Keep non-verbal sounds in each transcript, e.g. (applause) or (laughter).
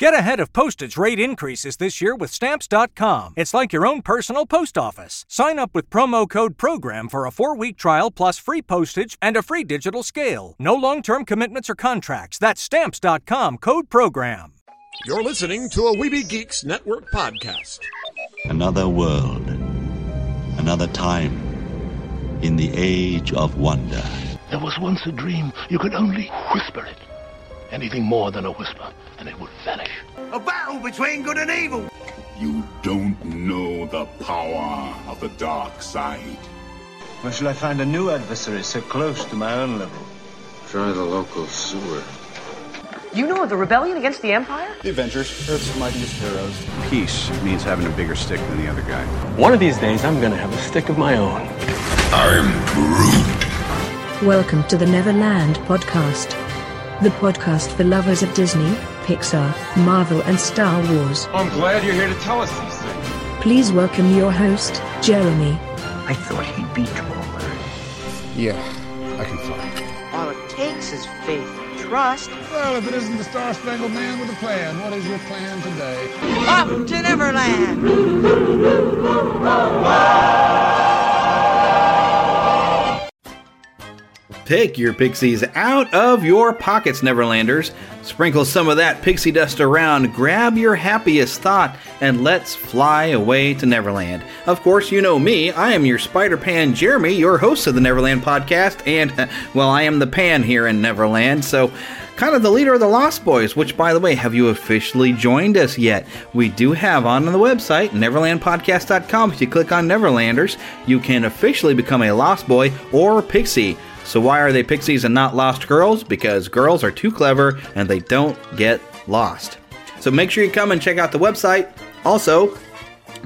Get ahead of postage rate increases this year with Stamps.com. It's like your own personal post office. Sign up with promo code PROGRAM for a four week trial plus free postage and a free digital scale. No long term commitments or contracts. That's Stamps.com code PROGRAM. You're listening to a Weeby Geeks Network podcast. Another world, another time, in the age of wonder. There was once a dream. You could only whisper it. Anything more than a whisper, and it would vanish. A battle between good and evil. You don't know the power of the dark side. Where shall I find a new adversary so close to my own level? Try the local sewer. You know of the rebellion against the Empire? The Avengers, Earth's mightiest heroes. Peace means having a bigger stick than the other guy. One of these days, I'm gonna have a stick of my own. I'm Groot. Welcome to the Neverland Podcast the podcast for lovers of Disney, Pixar, Marvel, and Star Wars. Oh, I'm glad you're here to tell us these things. Please welcome your host, Jeremy. I thought he'd be taller. Yeah, I can fly. All it takes is faith and trust. Well, if it isn't the Star Spangled Man with a plan, what is your plan today? Up to Neverland! (laughs) Take your pixies out of your pockets, Neverlanders. Sprinkle some of that pixie dust around, grab your happiest thought, and let's fly away to Neverland. Of course, you know me. I am your Spider Pan Jeremy, your host of the Neverland podcast, and, (laughs) well, I am the Pan here in Neverland, so kind of the leader of the Lost Boys, which, by the way, have you officially joined us yet? We do have on the website, neverlandpodcast.com. If you click on Neverlanders, you can officially become a Lost Boy or Pixie. So, why are they pixies and not lost girls? Because girls are too clever and they don't get lost. So, make sure you come and check out the website. Also,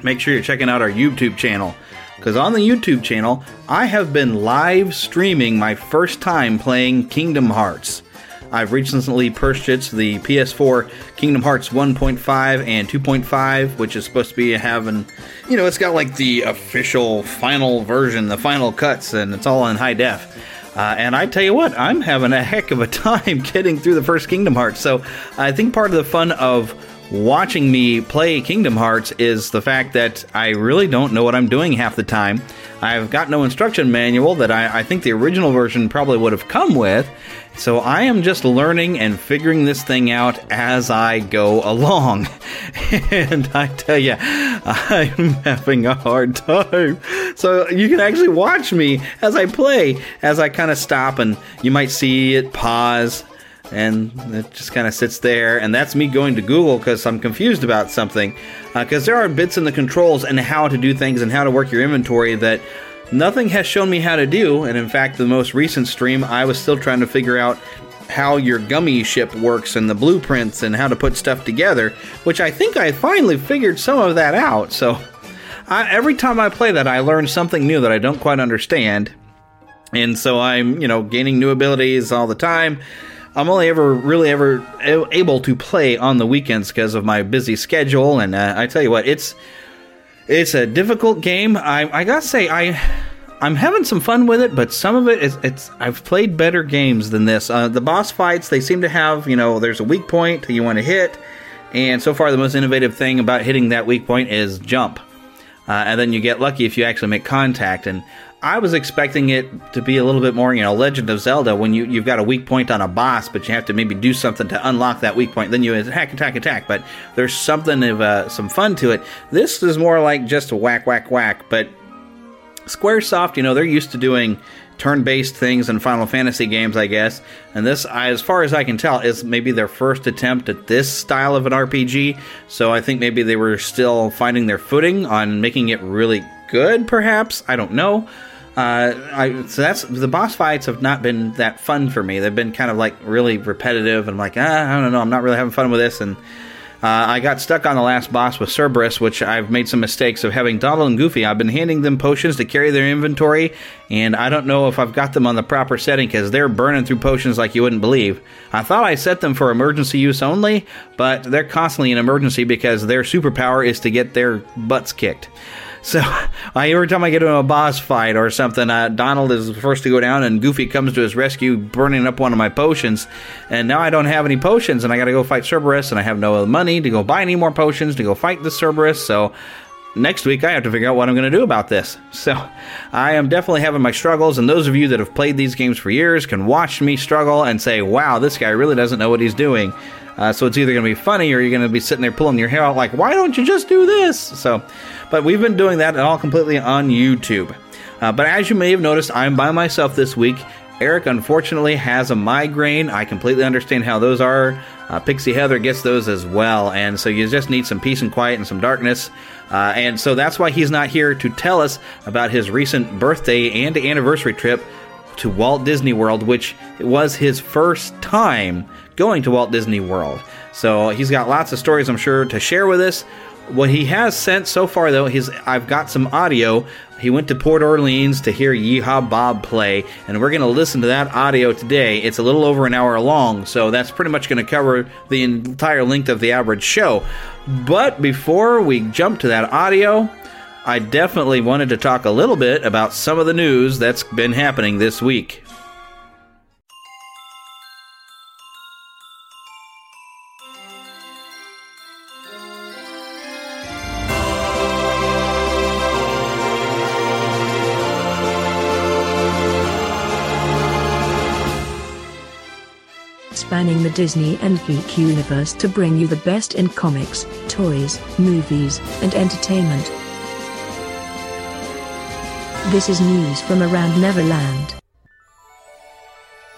make sure you're checking out our YouTube channel. Because on the YouTube channel, I have been live streaming my first time playing Kingdom Hearts. I've recently purchased the PS4 Kingdom Hearts 1.5 and 2.5, which is supposed to be having, you know, it's got like the official final version, the final cuts, and it's all in high def. Uh, and I tell you what, I'm having a heck of a (laughs) time getting through the first Kingdom Hearts. So I think part of the fun of watching me play Kingdom Hearts is the fact that I really don't know what I'm doing half the time. I've got no instruction manual that I, I think the original version probably would have come with. So I am just learning and figuring this thing out as I go (laughs) along. and I tell you, I'm having a hard time. So you can actually watch me as I play, as I kind of stop, and you might see it pause. And it just kind of sits there, and that's me going to Google because I'm confused about something. Because uh, there are bits in the controls and how to do things and how to work your inventory that nothing has shown me how to do. And in fact, the most recent stream, I was still trying to figure out how your Gummi ship works and the blueprints and how to put stuff together, which I think I finally figured some of that out. So I, every time I play that, I learn something new that I don't quite understand. And so I'm, you know, gaining new abilities all the time. I'm only ever really ever able to play on the weekends because of my busy schedule. And uh, I tell you what, it's it's a difficult game. I, I gotta say, I I'm having some fun with it, but some of it is it's I've played better games than this. Uh, the boss fights they seem to have you know there's a weak point you want to hit, and so far the most innovative thing about hitting that weak point is jump, uh, and then you get lucky if you actually make contact. And I was expecting it to be a little bit more, you know, Legend of Zelda when you you've got a weak point on a boss, but you have to maybe do something to unlock that weak point. Then you attack, attack, attack. But there's something of uh, some fun to it. This is more like just a whack, whack, whack. But SquareSoft, you know, they're used to doing turn-based things in Final Fantasy games, I guess. And this, as far as I can tell, is maybe their first attempt at this style of an RPG. So I think maybe they were still finding their footing on making it really good. Perhaps I don't know. Uh, I, so that's the boss fights have not been that fun for me. They've been kind of like really repetitive, and I'm like, ah, I don't know, I'm not really having fun with this. And uh, I got stuck on the last boss with Cerberus, which I've made some mistakes of having Donald and Goofy. I've been handing them potions to carry their inventory, and I don't know if I've got them on the proper setting because they're burning through potions like you wouldn't believe. I thought I set them for emergency use only, but they're constantly in emergency because their superpower is to get their butts kicked. So (laughs) every time I get into a boss fight or something, uh, Donald is the first to go down, and Goofy comes to his rescue, burning up one of my potions. And now I don't have any potions, and I got to go fight Cerberus, and I have no money to go buy any more potions to go fight the Cerberus. So next week I have to figure out what I'm going to do about this. (laughs) So I am definitely having my struggles, and those of you that have played these games for years can watch me struggle and say, "Wow, this guy really doesn't know what he's doing." Uh, so it's either going to be funny or you're going to be sitting there pulling your hair out like, "Why don't you just do this?" So but we've been doing that all completely on YouTube. Uh, but as you may have noticed, I'm by myself this week. Eric unfortunately has a migraine. I completely understand how those are. Uh, Pixie Heather gets those as well, and so you just need some peace and quiet and some darkness. Uh, and so that's why he's not here to tell us about his recent birthday and anniversary trip to Walt Disney World, which was his first time going to Walt Disney World. So he's got lots of stories, I'm sure, to share with us. What he has sent so far, though, is I've got some audio. He went to Port Orleans to hear Yeehaw Bob play, and we're going to listen to that audio today. It's a little over an hour long, so that's pretty much going to cover the entire length of the average show. But before we jump to that audio, I definitely wanted to talk a little bit about some of the news that's been happening this week. Spanning the Disney and geek universe to bring you the best in comics, toys, movies, and entertainment. This is news from around Neverland.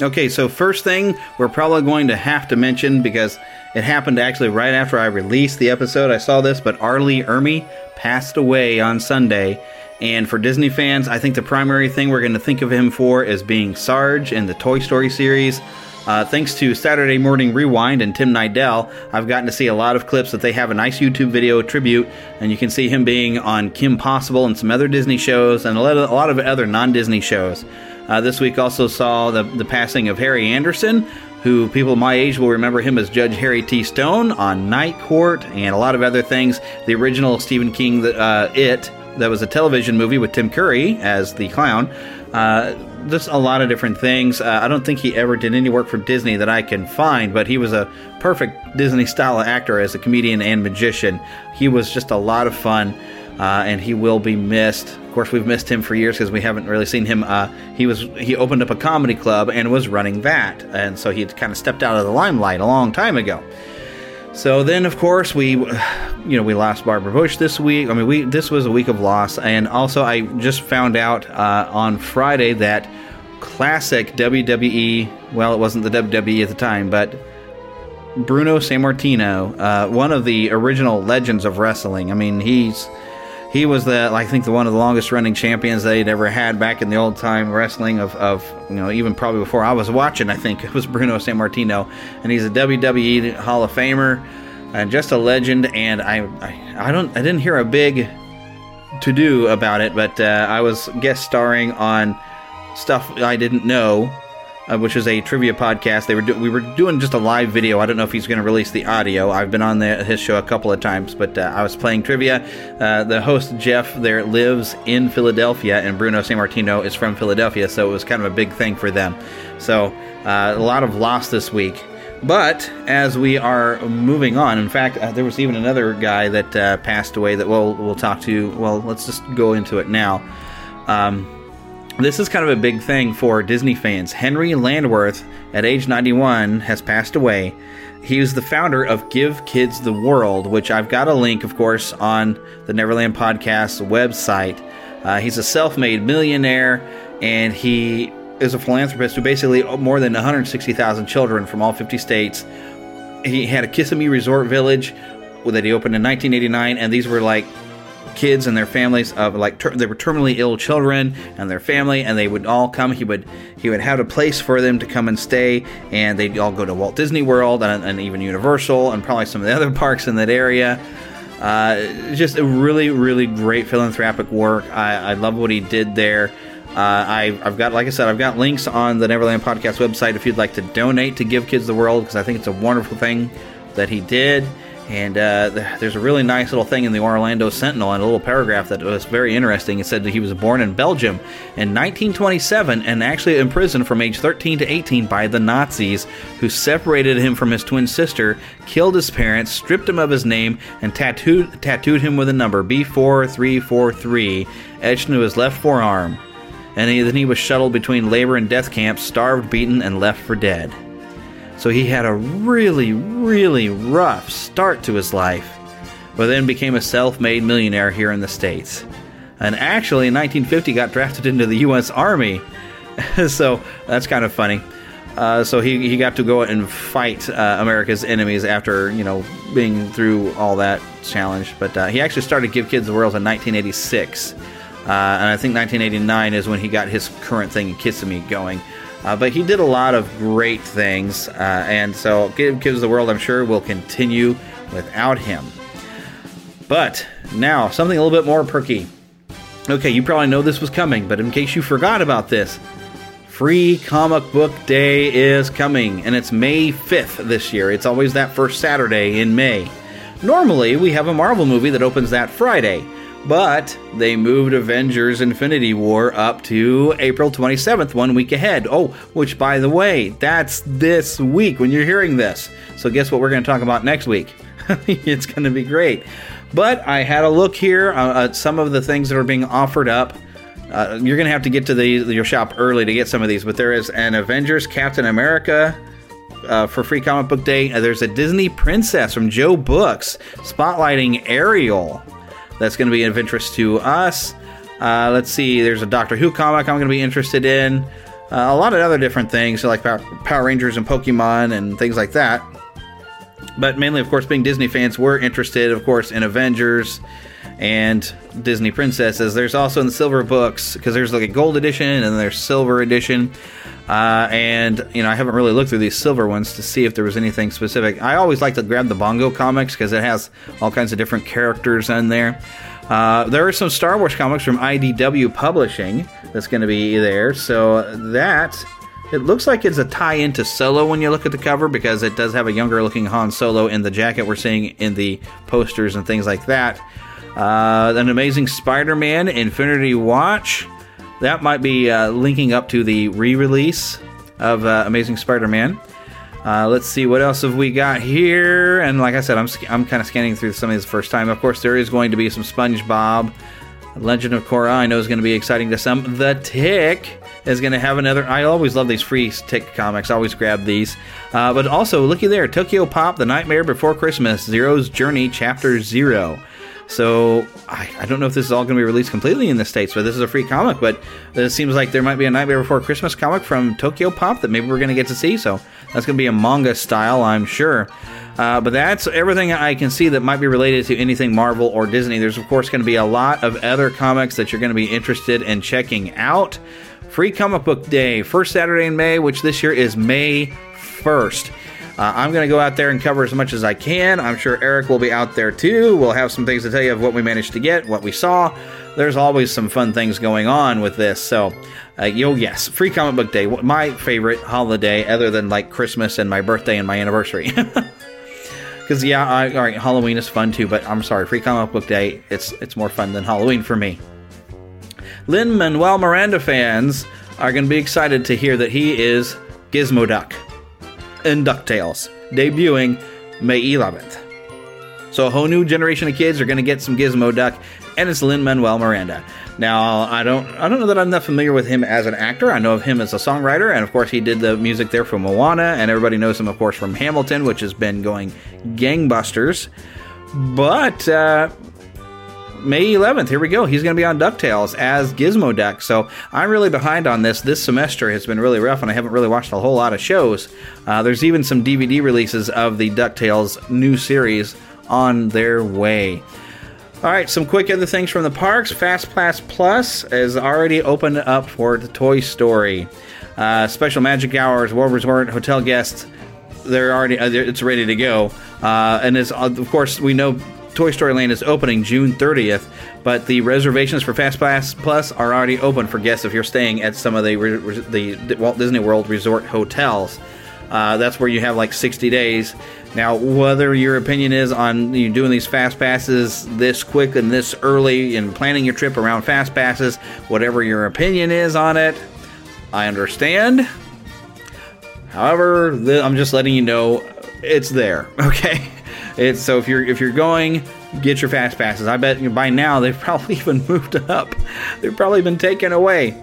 Okay, so first thing we're probably going to have to mention because it happened actually right after I released the episode. I saw this, but R. Lee Ermey passed away on Sunday. And for Disney fans, I think the primary thing we're going to think of him for is being Sarge in the Toy Story series. Uh, thanks to Saturday Morning Rewind and Tim Nidell, I've gotten to see a lot of clips that they have a nice YouTube video tribute, and you can see him being on Kim Possible and some other Disney shows and a lot of, a lot of other non Disney shows. Uh, this week also saw the, the passing of Harry Anderson, who people my age will remember him as Judge Harry T. Stone on Night Court and a lot of other things. The original Stephen King uh, It, that was a television movie with Tim Curry as the clown. Uh, just a lot of different things. Uh, I don't think he ever did any work for Disney that I can find, but he was a perfect Disney style actor as a comedian and magician. He was just a lot of fun, uh, and he will be missed. Of course, we've missed him for years because we haven't really seen him. Uh, he was he opened up a comedy club and was running that, and so he had kind of stepped out of the limelight a long time ago. So then, of course, we, (sighs) you know, we lost Barbara Bush this week. I mean, we this was a week of loss, and also I just found out uh, on Friday that classic WWE. Well, it wasn't the WWE at the time, but Bruno Sammartino, uh, one of the original legends of wrestling. I mean, he's he was the I think the one of the longest running champions they'd ever had back in the old time wrestling of, of you know even probably before I was watching I think (laughs) it was Bruno Sammartino and he's a WWE Hall of Famer and just a legend. And I I, I don't I didn't hear a big to do about it but uh, I was guest starring on stuff I didn't know uh, which is a trivia podcast. They were do- we were doing just a live video. I don't know if he's going to release the audio. I've been on the, his show a couple of times, but uh, I was playing trivia. Uh, the host Jeff there lives in Philadelphia, and Bruno Sammartino is from Philadelphia, so it was kind of a big thing for them. So uh, a lot of loss this week. But as we are moving on, in fact, uh, there was even another guy that uh, passed away that we'll we'll talk to. Well, let's just go into it now. Um, this is kind of a big thing for Disney fans. Henri Landwirth, at age 91, has passed away. He was the founder of Give Kids the World, which I've got a link, of course, on the Neverland Podcast website. Uh, he's a self made millionaire, and he is a philanthropist who basically more than 160,000 children from all 50 states. He had a Kissimmee Resort Village that he opened in 1989, and these were like kids and their families of like ter- they were terminally ill children and their family and they would all come. He would he would have a place for them to come and stay and they'd all go to Walt Disney World and, and even Universal and probably some of the other (laughs) parks in that area. Uh, just a really really great philanthropic work. I, I love what he did there. Uh, I, have got, like I said, I've got links on the Neverland Podcast website if you'd like to donate to Give Kids the World because I think it's a wonderful thing that he did. And uh, there's a really nice little thing in the Orlando Sentinel and a little paragraph that was very interesting. It said that he was born in Belgium in 1927 and actually imprisoned from age 13 to 18 by the Nazis, who separated him from his twin sister, killed his parents, stripped him of his name, and tattooed, tattooed him with a number B4343 etched into his left forearm. And he, then he was shuttled between labor and death camps, starved, beaten, and left for dead. So he had a really, really rough start to his life, but then became a self made millionaire here in the States. And actually, in 1950, got drafted into the U.S. Army. (laughs) so that's kind of funny. Uh, so he, he got to go and fight uh, America's enemies after, you know, being through all that challenge. But uh, he actually started Give Kids the World in 1986. Uh, and I think 1989 is when he got his current thing, Kissimmee, going. Uh, but he did a lot of great things, uh, and so Give Kids the World, I'm sure, will continue without him. But now, something a little bit more perky. Okay, you probably know this was coming, but in case you forgot about this, Free Comic Book Day is coming, and it's May 5th this year. It's always that first Saturday in May. Normally, we have a Marvel movie that opens that Friday. But they moved Avengers Infinity War up to April 27th, one week ahead. Oh, which, by the way, that's this week when you're hearing this. So, guess what we're going to talk about next week? (laughs) it's going to be great. But I had a look here uh, at some of the things that are being offered up. Uh, you're going to have to get to the, your shop early to get some of these, but there is an Avengers Captain America uh, for Free Comic Book Day. Uh, there's a Disney Princess from Joe Books spotlighting Ariel that's going to be of interest to us. Uh, let's see, there's a Doctor Who comic I'm going to be interested in. Uh, a lot of other different things, like Power, Power Rangers and Pokemon and things like that. But mainly, of course, being Disney fans, we're interested, of course, in Avengers and Disney princesses. There's also in the silver books because there's like a gold edition and there's silver edition. Uh, and you know, I haven't really looked through these silver ones to see if there was anything specific. I always like to grab the Bongo comics because it has all kinds of different characters in there. Uh, there are some Star Wars comics from IDW Publishing that's going to be there. So that it looks like it's a tie into Solo when you look at the cover because it does have a younger looking Han Solo in the jacket we're seeing in the posters and things like that. Uh, an amazing Spider Man Infinity Watch that might be uh, linking up to the re-release of uh, Amazing Spider-Man. Uh, let's see what else have we got here. And like I said, I'm I'm kind of scanning through some of these first time. Of course, there is going to be some SpongeBob. Legend of Korra, I know is going to be exciting to some. The Tick is going to have another. I always love these free Tick comics. I always grab these. Uh, but also, looky there, Tokyo Pop: The Nightmare Before Christmas, Zero's Journey, Chapter Zero. So I, I, don't know if this is all going to be released completely in the states, but this is a free comic. But it seems like there might be a Nightmare Before Christmas comic from Tokyo Pop that maybe we're going to get to see. So that's going to be a manga style, I'm sure. Uh, but that's everything I can see that might be related to anything Marvel or Disney. There's of course going to be a lot of other comics that you're going to be interested in checking out. Free Comic Book Day, first Saturday in May, which this year is May 1st. Uh, I'm going to go out there and cover as much as I can. I'm sure Eric will be out there too. We'll have some things to tell you of what we managed to get, what we saw. There's always some fun things going on with this. So, uh, yo, yes, free comic book day, my favorite holiday, other than like Christmas and my birthday and my anniversary. (laughs) Because yeah, I, all right, Halloween is fun too, but I'm sorry, free comic book day, it's it's more fun than Halloween for me. Lin Manuel Miranda fans are going to be excited to hear that he is Gizmo Duck in DuckTales, debuting May 11th. So a whole new generation of kids are going to get some Gizmo Duck, and it's Lin Manuel Miranda. Now I don't I don't know that I'm that familiar with him as an actor. I know of him as a songwriter, and of course he did the music there for Moana, and everybody knows him of course from Hamilton, which has been going gangbusters. But uh, May 11th, here we go. He's going to be on DuckTales as Gizmo Duck. So I'm really behind on this. This semester has been really rough, and I haven't really watched a whole lot of shows. Uh, there's even some DVD releases of the DuckTales new series on their way. All right, some quick other things from the parks. Fast Pass Plus is already opened up for the Toy Story. Uh, special Magic Hours, World Resort, hotel guests, they're already uh, it's ready to go. Uh, and as of course we know Toy Story Land is opening June 30th, but the reservations for Fast Pass Plus are already open for guests if you're staying at some of the the Walt Disney World Resort hotels. Uh, that's where you have like 60 days. Now, whether your opinion is on you doing these fast passes this quick and this early and planning your trip around fast passes, whatever your opinion is on it, I understand. However, I'm just letting you know it's there. (laughs) Okay, it's so if you're if you're going, get your fast passes. I bet by now they've (laughs) probably even moved up. They've probably been taken away.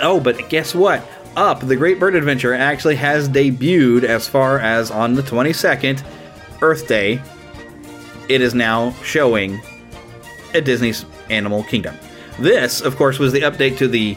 Oh, but guess what? Up, the Great Bird Adventure actually has debuted as far as on the 22nd, Earth Day. It is now showing at Disney's Animal Kingdom. This, of course, was the update to the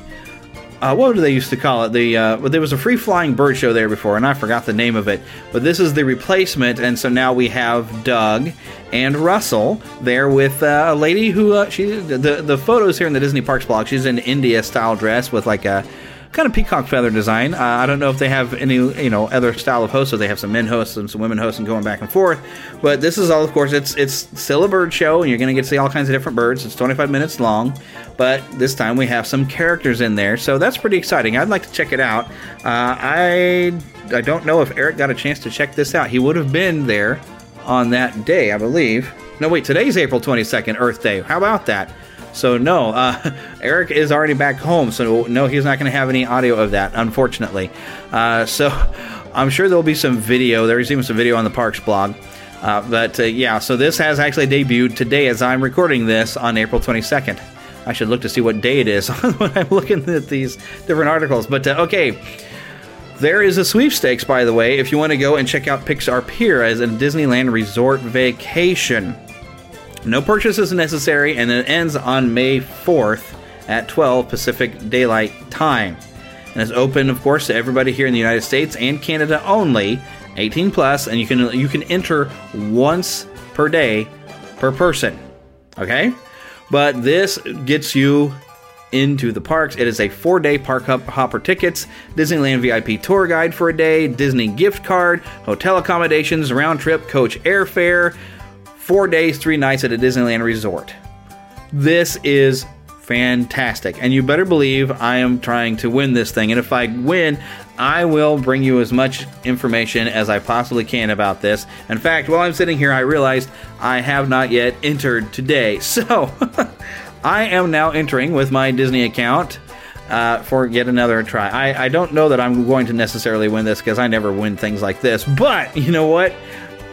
uh, what do they used to call it? The uh, there was a free flying bird show there before, and I forgot the name of it. But this is the replacement, and so now we have Doug and Russell there with uh, a lady who uh, she the the photos here in the Disney Parks blog. She's in India style dress with like a kind of peacock feather design. Uh, I don't know if they have any, you know, other style of hosts. So they have some men hosts and some women hosts and going back and forth. But this is all, of course, it's it's still a bird show, and you're going to get to see all kinds of different birds. It's 25 minutes long, but this time we have some characters in there, so that's pretty exciting. I'd like to check it out. Uh, I I don't know if Eric got a chance to check this out. He would have been there on that day, I believe. No, wait, today's April 22nd, Earth Day. How about that? So no, uh, (laughs) Eric is already back home. So no, he's not going to have any audio of that, unfortunately. Uh, so (laughs) I'm sure there'll be some video. There's even some video on the Parks blog. Uh, but uh, yeah, so this has actually debuted today as I'm recording this on April 22nd. I should look to see what day it is (laughs) when I'm looking at these different articles. But uh, okay. There is a sweepstakes, by the way, if you want to go and check out Pixar Pier as a Disneyland resort vacation. No purchase is necessary, and it ends on May 4th at 12 Pacific Daylight Time. And it's open, of course, to everybody here in the United States and Canada only, 18 plus, and you can you can enter once per day per person. Okay, but this gets you into the parks. It is a four-day park hopper tickets, Disneyland VIP tour guide for a day, Disney gift card, hotel accommodations, round trip coach airfare four days, three nights at a Disneyland resort. This is fantastic. And you better believe I am trying to win this thing. And if I win, I will bring you as much information as I possibly can about this. In fact, while I'm sitting here, I realized I have not yet entered today. (laughs) So (laughs) I am now entering with my Disney account. Uh, for yet another try. I, I don't know that I'm going to necessarily win this because I never win things like this, but you know what?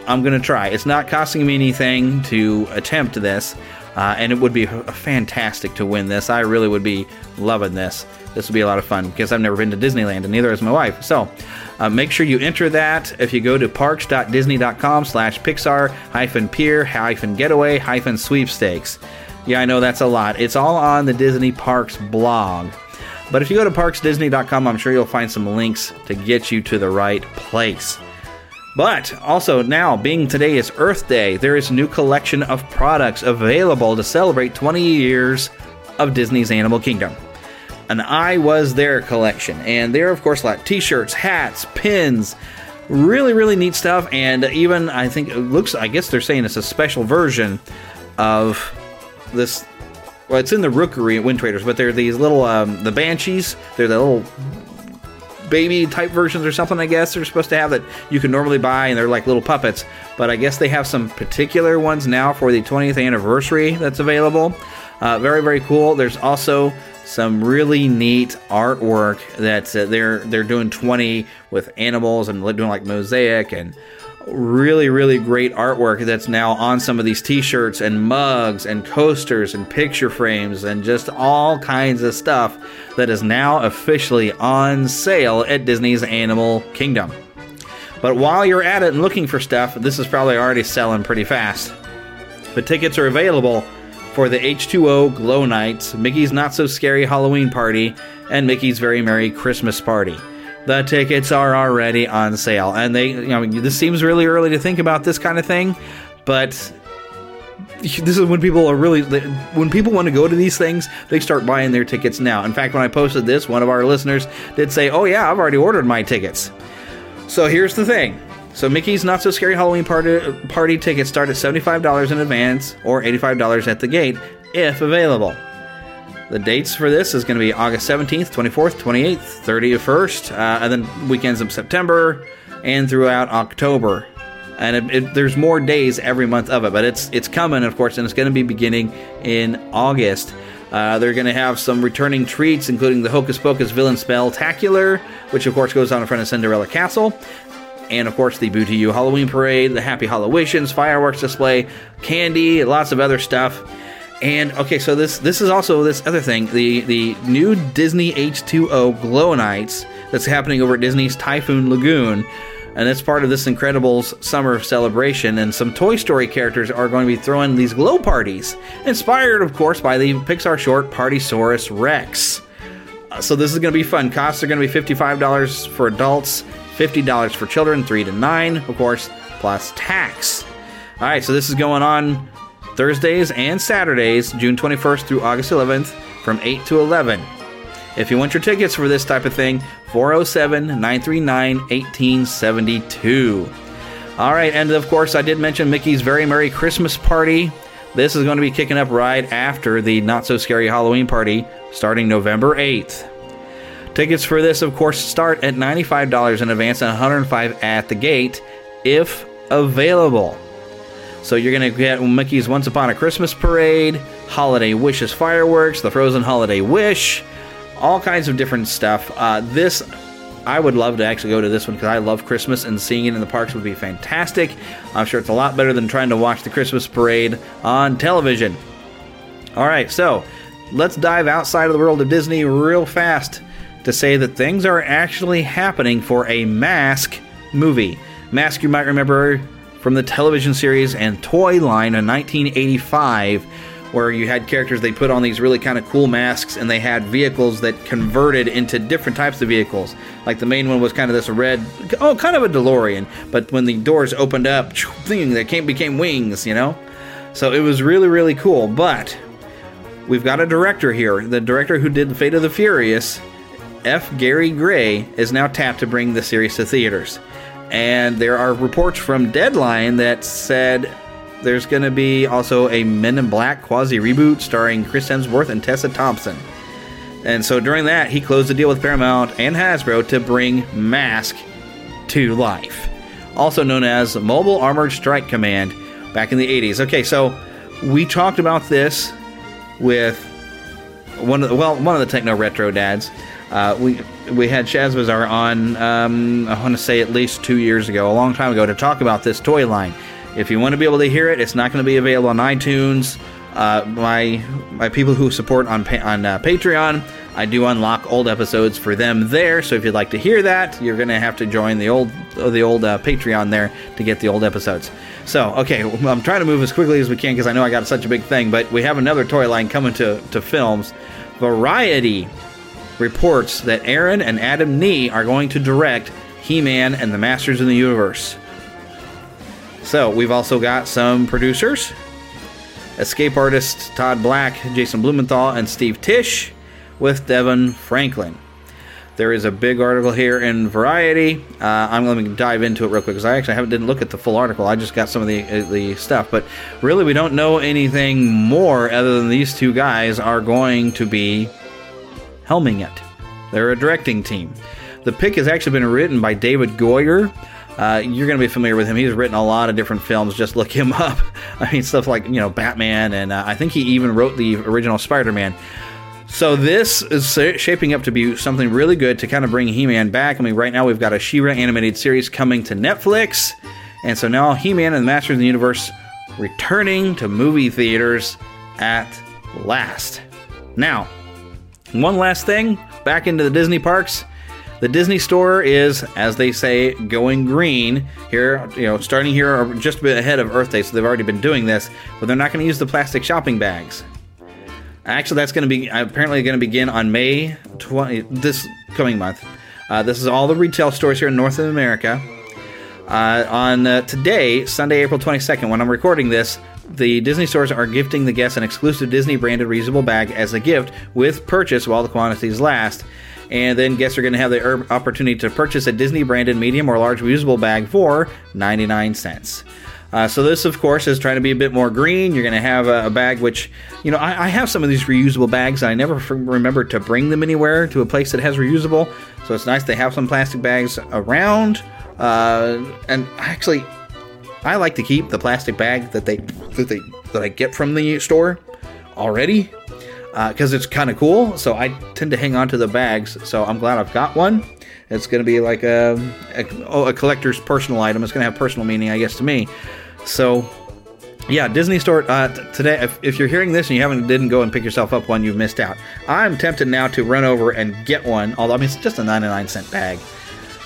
I'm going to try. It's not costing me anything to attempt this, uh, and it would be fantastic to win this. I really would be loving this. This would be a lot of fun because I've never been to Disneyland, and neither has my wife. So uh, make sure you enter that if you go to parks.disney.com slash pixar hyphen pier hyphen getaway hyphen sweepstakes. Yeah, I know that's a lot. It's all on the Disney Parks blog. But if you go to parksdisney.com, I'm sure you'll find some links to get you to the right place. But also now, being today is Earth Day, there is a new collection of products available to celebrate 20 years of Disney's Animal Kingdom. An I Was There collection. And there, of course, like t shirts, hats, pins, really, really neat stuff. And even, I think it looks, I guess they're saying it's a special version of this. Well, it's in the Rookery at Wind Traders, but they're these little, um, the Banshees. They're the little baby type versions or something, I guess they're supposed to have that you can normally buy, and they're like little puppets. But I guess they have some particular ones now for the 20th anniversary that's available. Uh, very, very cool. There's also some really neat artwork that uh, they're they're doing 20 with animals and doing like mosaic and really, really great artwork that's now on some of these t shirts and mugs and coasters and picture frames and just all kinds of stuff that is now officially on sale at Disney's Animal Kingdom. But while you're at it and looking for stuff, this is probably already selling pretty fast. The tickets are available for the H2O Glow Nights, Mickey's Not So Scary Halloween Party, and Mickey's Very Merry Christmas Party. The tickets are already on sale, and they, you know, this seems really early to think about this kind of thing, but this is when people are really when people want to go to these things they start buying their tickets now. In fact when i posted this one of our listeners did say oh yeah i've already ordered my tickets. So here's the thing. So Mickey's Not So Scary Halloween party, party tickets start at $75 in advance or $85 at the gate if available. The dates for this is going to be August 17th, 24th, 28th, 31st, uh, and then weekends of September and throughout October. And it, it, there's more days every month of it, but it's it's coming, of course, and it's going to be beginning in August. Uh, they're going to have some returning treats, including the Hocus Pocus Villain Spelltacular, which of course goes on in front of Cinderella Castle and of course the Boo to You Halloween Parade, the Happy Hallowishians fireworks display, candy, lots of other stuff. And okay, so this this is also this other thing, the the new Disney H2O Glow Nights that's happening over at Disney's Typhoon Lagoon. And it's part of this Incredibles summer celebration. And some Toy Story characters are going to be throwing these glow parties, inspired, of course, by the Pixar short Partysaurus Rex. Uh, so this is going to be fun. Costs are going to be $55 for adults $50 for children, 3 to 9, of course, plus tax. All right, so this is going on Thursdays and Saturdays, June 21st through August 11th, from 8 to 11. If you want your tickets for this type of thing, 407 939 1872. All right, and of course, I did mention Mickey's Very Merry Christmas Party. This is going to be kicking up right after the Not So Scary Halloween Party starting November 8th. Tickets for this, of course, start at $95 in advance and 105 at the gate, if available. So you're going to get Mickey's Once Upon a Christmas Parade, Holiday Wishes fireworks, the Frozen Holiday Wish, all kinds of different stuff. Uh, this, I would love to actually go to this one because I love Christmas and seeing it in the parks would be fantastic. I'm sure it's a lot better than trying to watch the Christmas parade on television. All right, so let's dive outside of the world of Disney real fast to say that things are actually happening for a Mask movie. Mask, you might remember from the television series and toy line in 1985, where you had characters they put on these really kind of cool masks and they had vehicles that converted into different types of vehicles. Like the main one was kind of this red, oh, kind of a DeLorean, but when the doors opened up, (laughs) thing that became wings, you know? So it was really, really cool. But we've got a director here, the director who did Fate of the Furious F. Gary Gray is now tapped to bring the series to theaters. And there are reports from Deadline that said there's going to be also a Men in Black quasi reboot starring Chris Hemsworth and Tessa Thompson. And so during that, he closed the deal with Paramount and Hasbro to bring Mask to life, also known as Mobile Armored Strike Command back in the 80s. Okay, so we talked about this with one of the, well, one of the Techno Retro dads. Uh, we we had Shaz Bazaar on, um, I want to say at least two years ago, a long time ago, to talk about this toy line. If you want to be able to hear it, it's not going to be available on iTunes. Uh, my my people who support on on uh, Patreon, I do unlock old episodes for them there. So if you'd like to hear that, you're going to have to join the old the old uh, Patreon there to get the old episodes. So okay, I'm trying to move as quickly as we can because I know I got such a big thing. But we have another toy line coming to to films. Variety reports that Aaron and Adam Nee are going to direct He Man and the Masters of the Universe. So, we've also got some producers escape artist Todd Black, Jason Blumenthal, and Steve Tisch with Devon Franklin. There is a big article here in Variety. Uh, I'm going to dive into it real quick because I actually haven't didn't look at the full article. I just got some of the uh, the stuff, but really we don't know anything more other than these two guys are going to be helming it. They're a directing team. The pick has actually been written by David Goyer. Uh, you're going to be familiar with him. He's written a lot of different films. Just look him (laughs) up. I mean, stuff like, you know, Batman, and uh, I think he even wrote the original Spider Man. So this is shaping up to be something really good to kind of bring He-Man back. I mean, right now we've got a She-Ra animated series coming to Netflix, And so now He Man and the Masters of the Universe returning to movie theaters at last. Now, one last thing back into the Disney parks. The Disney store is, as they say, going green here. You know, starting here just a bit ahead of Earth Day, so they've already been doing this, but they're not going to use the plastic shopping bags. Actually, that's going to be apparently going to begin on May 20 this coming month. Uh, this is all the retail stores here in North America. Uh, on uh, today, Sunday, April 22nd, when I'm recording this, the Disney stores are gifting the guests an exclusive Disney branded reusable bag as a gift with purchase while the quantities last. And then guests are going to have the opportunity to purchase a Disney branded medium or large reusable bag for 99 cents. Uh, so this, of course, is trying to be a bit more green. You're going to have a, a, bag which, you know, I, I, have some of these reusable bags. I never f- remember to bring them anywhere to a place that has reusable. So it's nice to have some plastic bags around. Uh, and actually, I like to keep the plastic bag that they that they that I get from the store already because uh, it's kind of cool. So I tend to hang on to the bags. So I'm glad I've got one. It's going to be like a, a, oh, a collector's personal item. It's going to have personal meaning, I guess, to me. So yeah, Disney Store uh, t- today. If, if, you're hearing this and you haven't didn't go and pick yourself up one, you've missed out. I'm tempted now to run over and get one. Although I mean, it's just a 99 cent bag.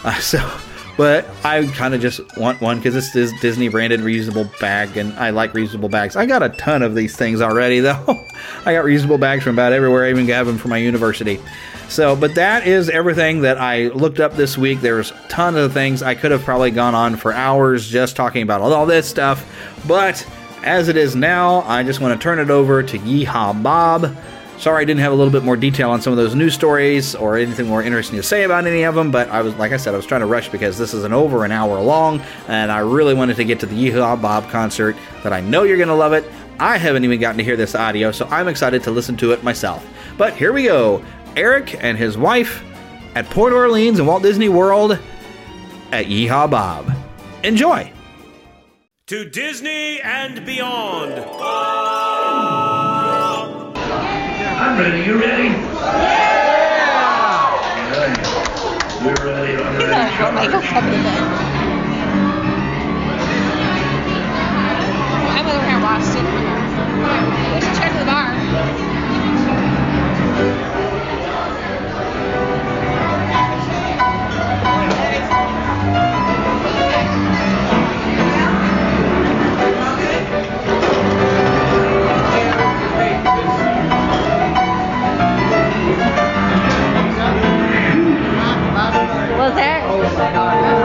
Uh, (laughs) so but I kind of just want one because it's this is Disney branded reusable bag, and I like reusable bags. I got a ton of these things already, (laughs) though. I got reusable bags from about everywhere. I even got them from my university. So, but that is everything that I looked up this week. There's a ton of things. I could have probably gone on for hours just talking about all this stuff, but as it is now, I just want to turn it over to Yeehaw Bob Sorry I didn't have a little bit more detail on some of those news stories or anything more interesting to say about any of them, but I was, like I said, I was trying to rush because this is an over an hour long, and I really wanted to get to the Yeehaw Bob concert that I know you're going to love it. I haven't even gotten to hear this audio, so I'm excited to listen to it myself. But here we go Eric and his wife at Port Orleans and Walt Disney World at Yeehaw Bob. Enjoy! To Disney and beyond. I'm ready. You ready? Yeah! We're ready. I'm ready. Come on. I'm over here watching. There?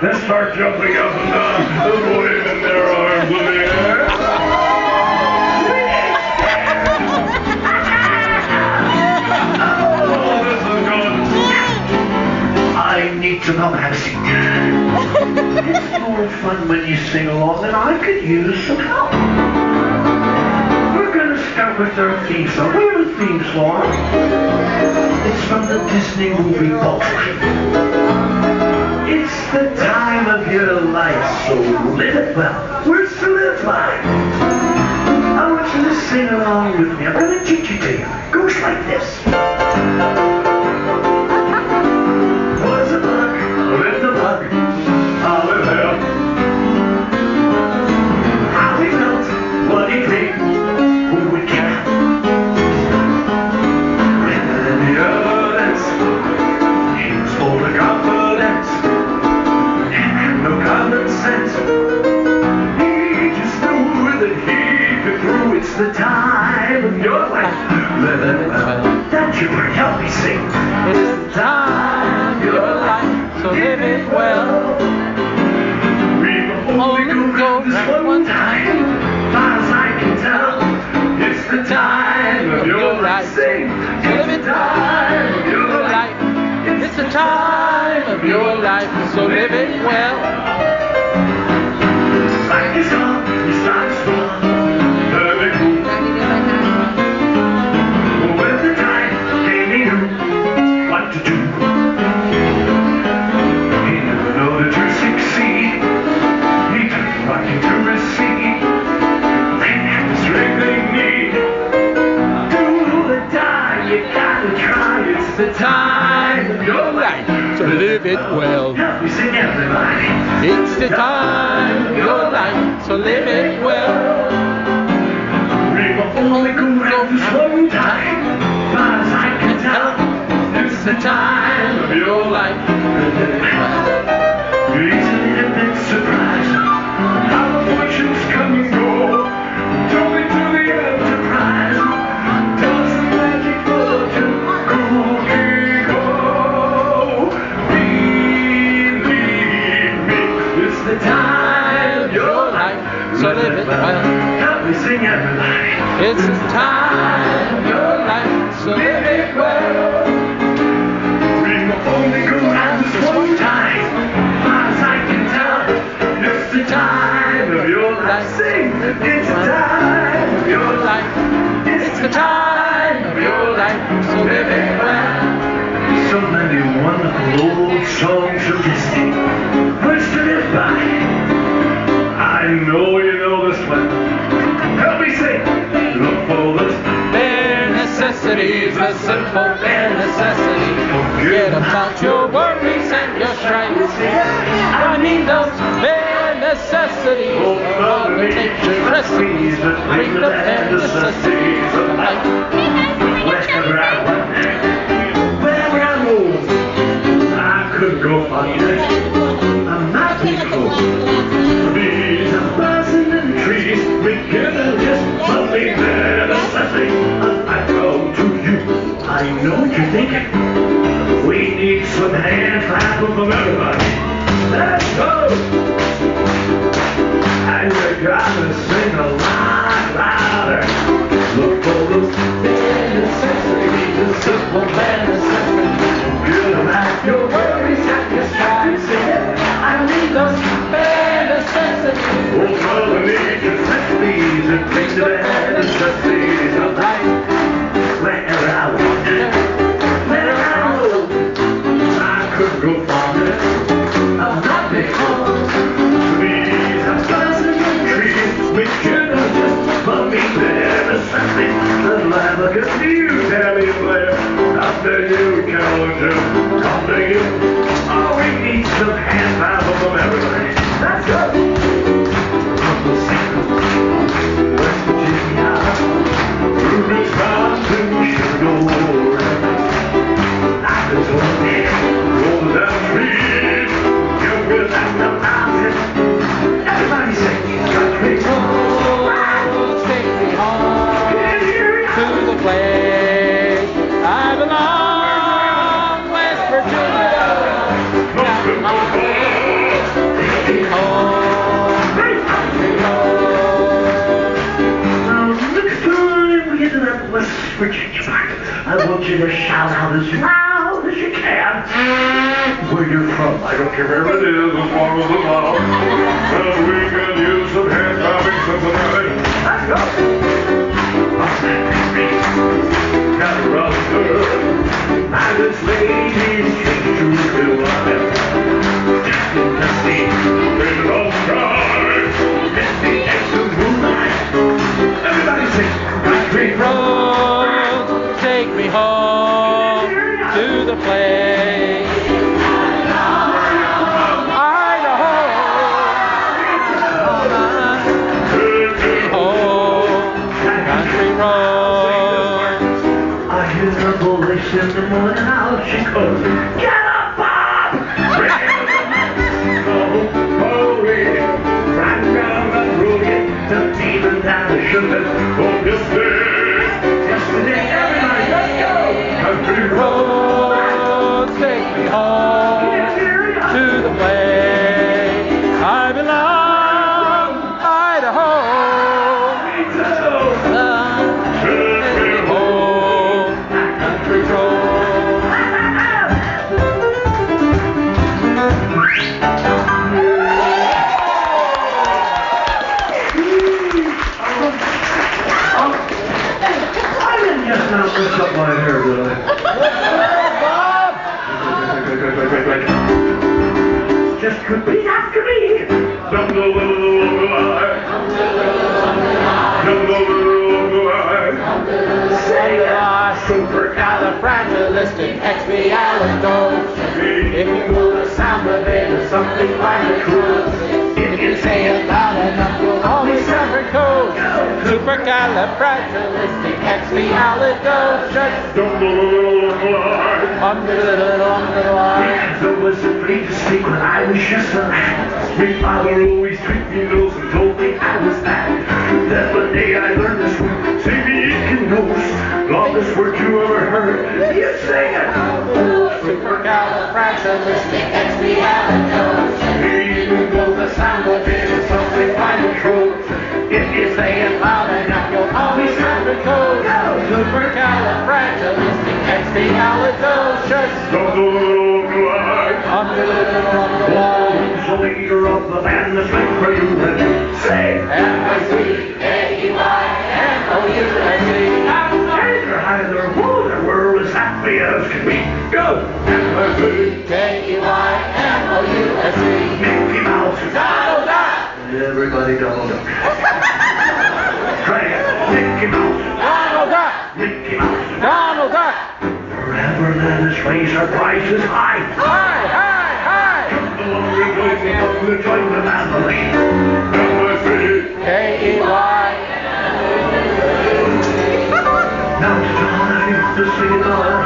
They start jumping up and down waving their arms in the air. oh, this is good. I need to know have a. It's more fun when you sing along, and I could use some help. We're going to start with our theme song. What is the theme song? It's from the Disney movie Pulp it's the time of your life, so live it well. Where's the live life? I want you to sing along with me. I'm going to teach you to. Simple, bare necessity. Forget about your worries and your stripes. I mean those bare necessities. Mother nature recipes. Read the bare necessities of life. I know what you're thinking. We need some half apples from everybody. Let's go! Longer line. Jump over the longer line. Say la supercalifragilisticexpialidocious. If you move a sound of it or something cool. If you say it loud enough, you'll always cool. Supercalifragilisticexpialidocious. Over the longer. Under the under the line. There was a to speak when I was just. My father always treated me nose and told me I was bad. Day I learned this me it can nose. Longest word you ever heard. You sing it. Supercalifragilisticexpialidocious. Even though the sound of it is something kind of true. If you say it loud enough, you'll always sound the code. Supercalifragilisticexpialidocious. Jump over the longer line. Under the under the line. So the leader of the band that's meant for you and say M-I-C-K-E-Y-M-O-U-S-E. Either either whoa, the world as happy as can be. Go! M-I-C K-E-Y-M-O-U-S-E. Mickey Mouse. Duck. Everybody Donald Duck. Try it. Mickey Mouse. Donald Duck. Mickey Mouse. Donald Duck. Forever let us raise our prices high. High, high, high. The longer it goes, the more we join the family. Now it's time to sing it all.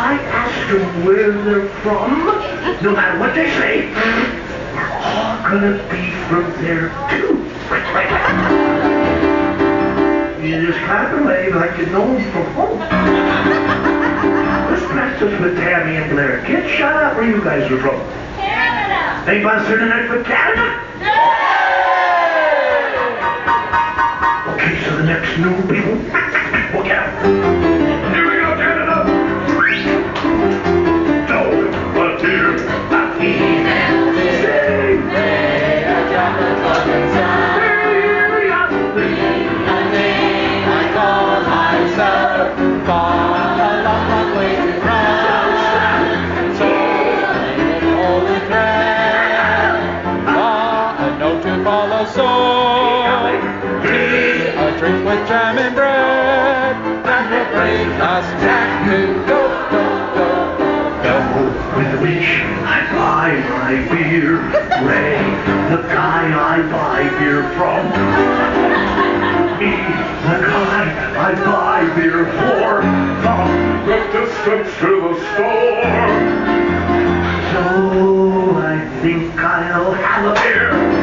I ask them where they're from, no matter what they say, we're all gonna be from there too. You just clap wave like you know them from home. Let's practice with Tammy and Blair. Kids, shout out where you guys are from. Canada. They buster tonight for Canada? Okay, so the next new people. A drink with jam and bread that will bring us back to go, go, go, Go with which I buy my beer. Ray, the guy I buy beer from. Me, the guy I buy beer for. From the distance to the store. So I think I'll have a beer.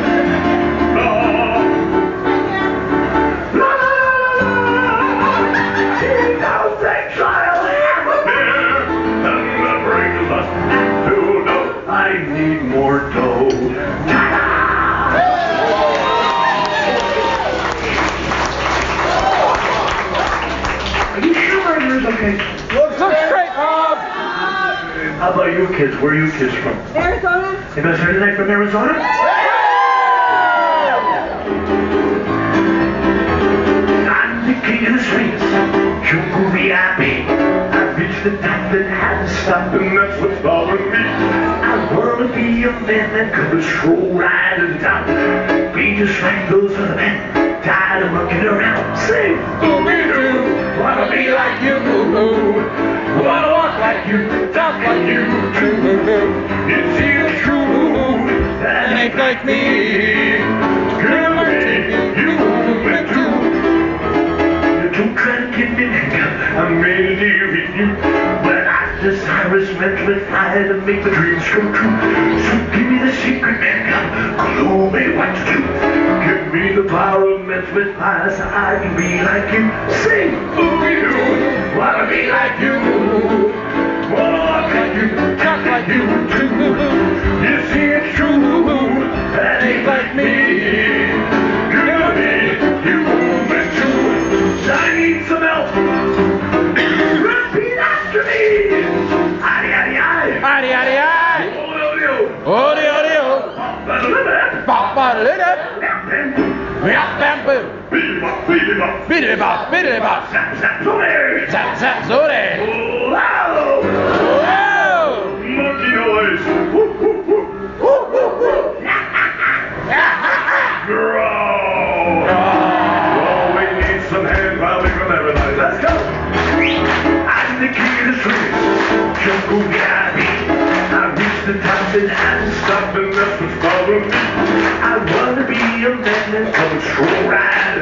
About you kids? Where are you kids from? Arizona? You guys heard tonight from Arizona? I'm the king of the streets. You will be happy. I reached the top and hadn't stopped, and that's what's bothering me. I wanna be a man that could stroll right and down. Be just like those other men. I'm tired of looking around. Sing, Scooby-Doo. Wanna be like you, Wanna walk like you, talk like you, too. It's either true that ain't like me. You. Don't try to me nigga. I made a deal with you. Meant with to make the dreams come true. So give me the secret, nigga. Clue me what to do. Give me the power of with fire so I can be like you. Sing, ooh, wanna be like you. Wanna walk like you, talk like you too. You see it's true, that ain't like me. Ba, li, da. Yap, bam, boo! Biddly bop, biddly bop! Zap, zap, zoe. Zap, zap, zore! Wow. Whoa! Monkey noise. Woo, woo, woo. Woo, woo, woo. Growl. Oh, we need some hand clapping from everybody. Let's go. I'm the of the streets. Jungle Gabby. I reached the top and hadn't stopped, and that's what's bothering me. Control right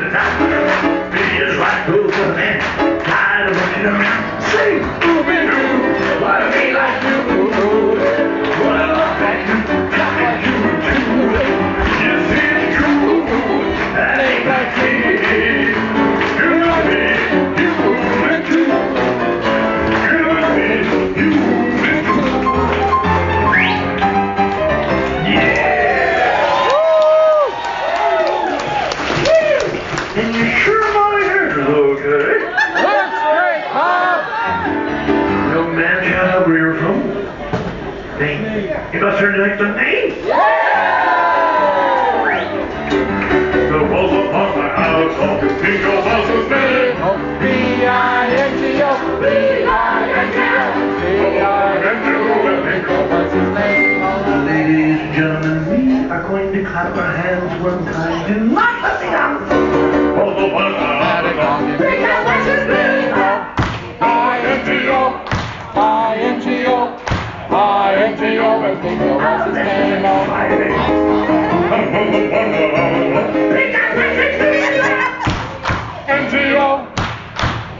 N-G-O,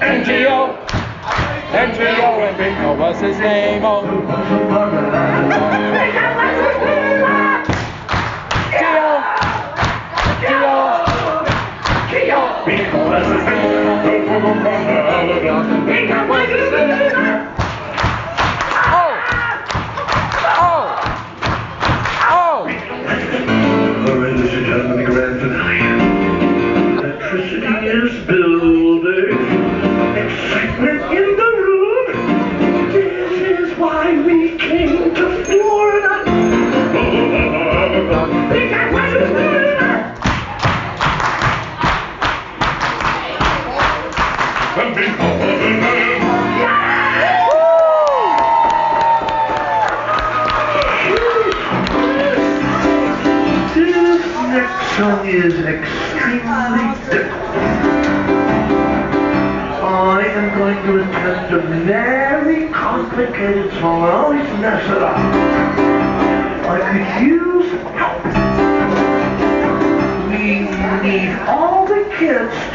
N-G-O, N-G-O, and think of what's his name? Oh! blue.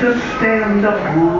to stand up.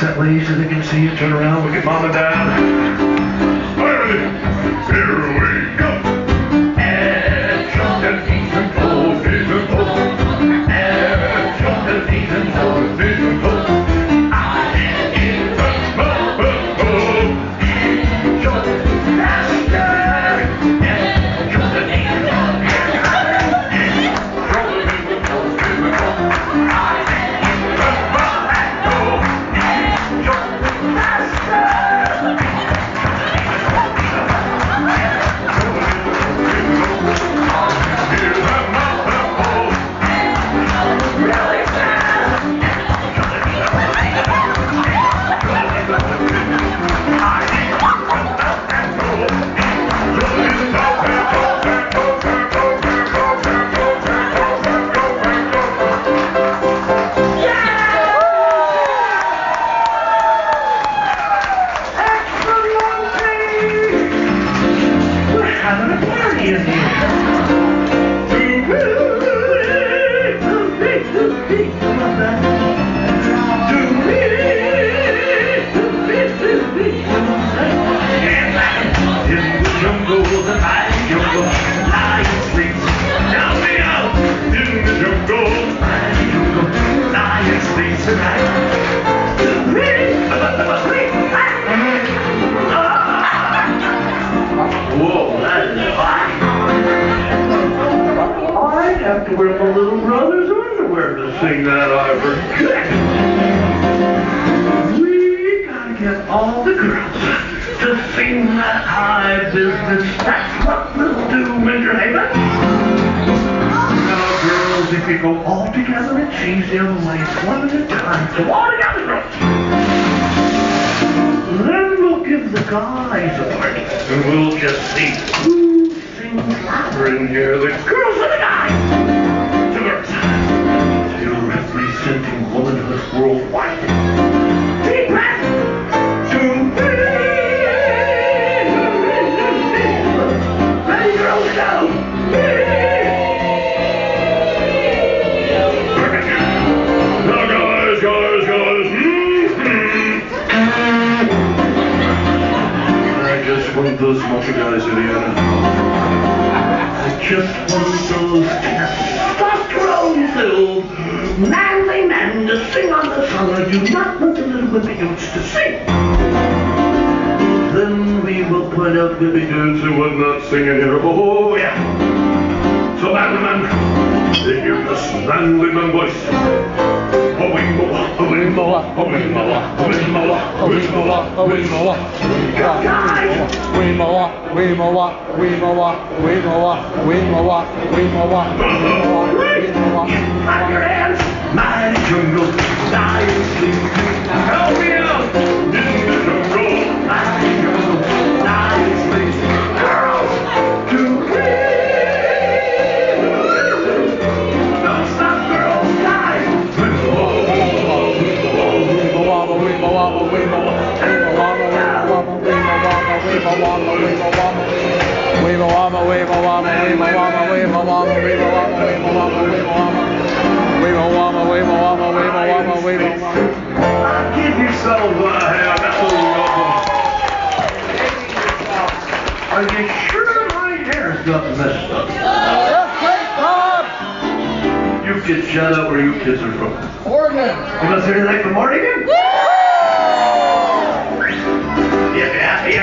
set leaves so they can see you turn around, look at mom and dad.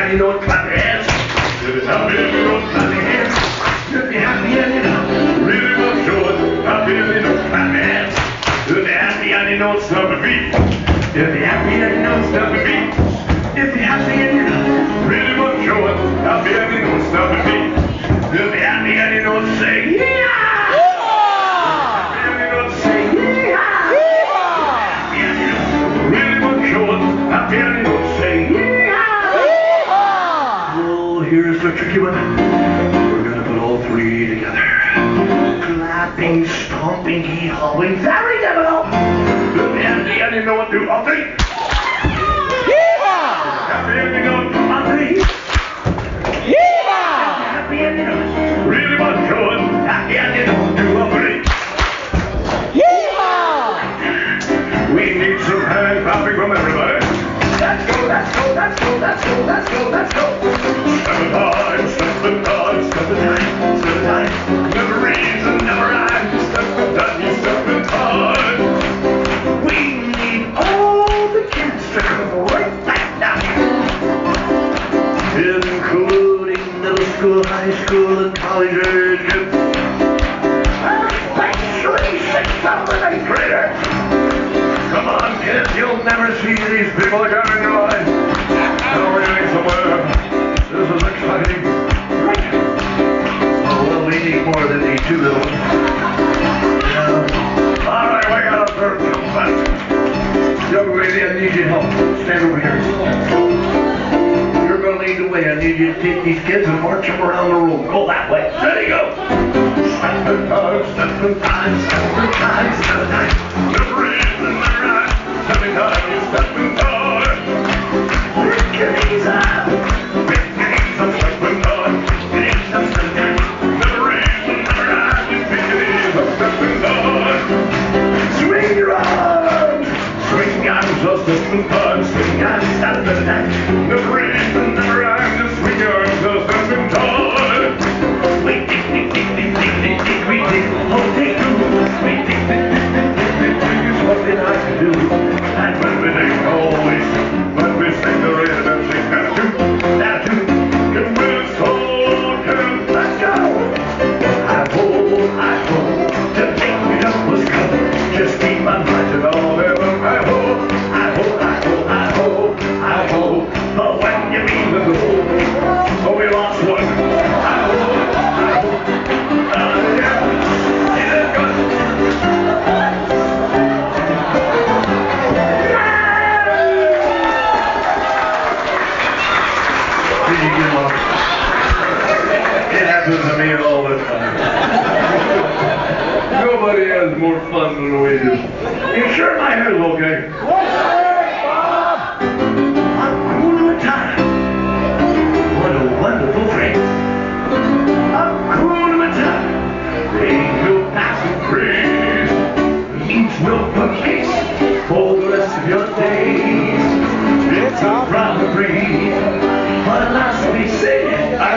down, you know it, clap your hands. If it's up you know, clap your hands. If you're happy, you know Really well sure it's up here, you know clap your hands. If you're happy, you know it's up to me. If you're happy, you know it's up to me. If you're happy, you know probably very difficult. And I didn't know what to do. I'll. Happy ending on I'll think. Happy ending Really much good. Happy ending on two or three. We need some hand clapping from everybody. Let's go, let's go, let's go, let's go, let's go, let's go. Ready, go! Seven times, seven times,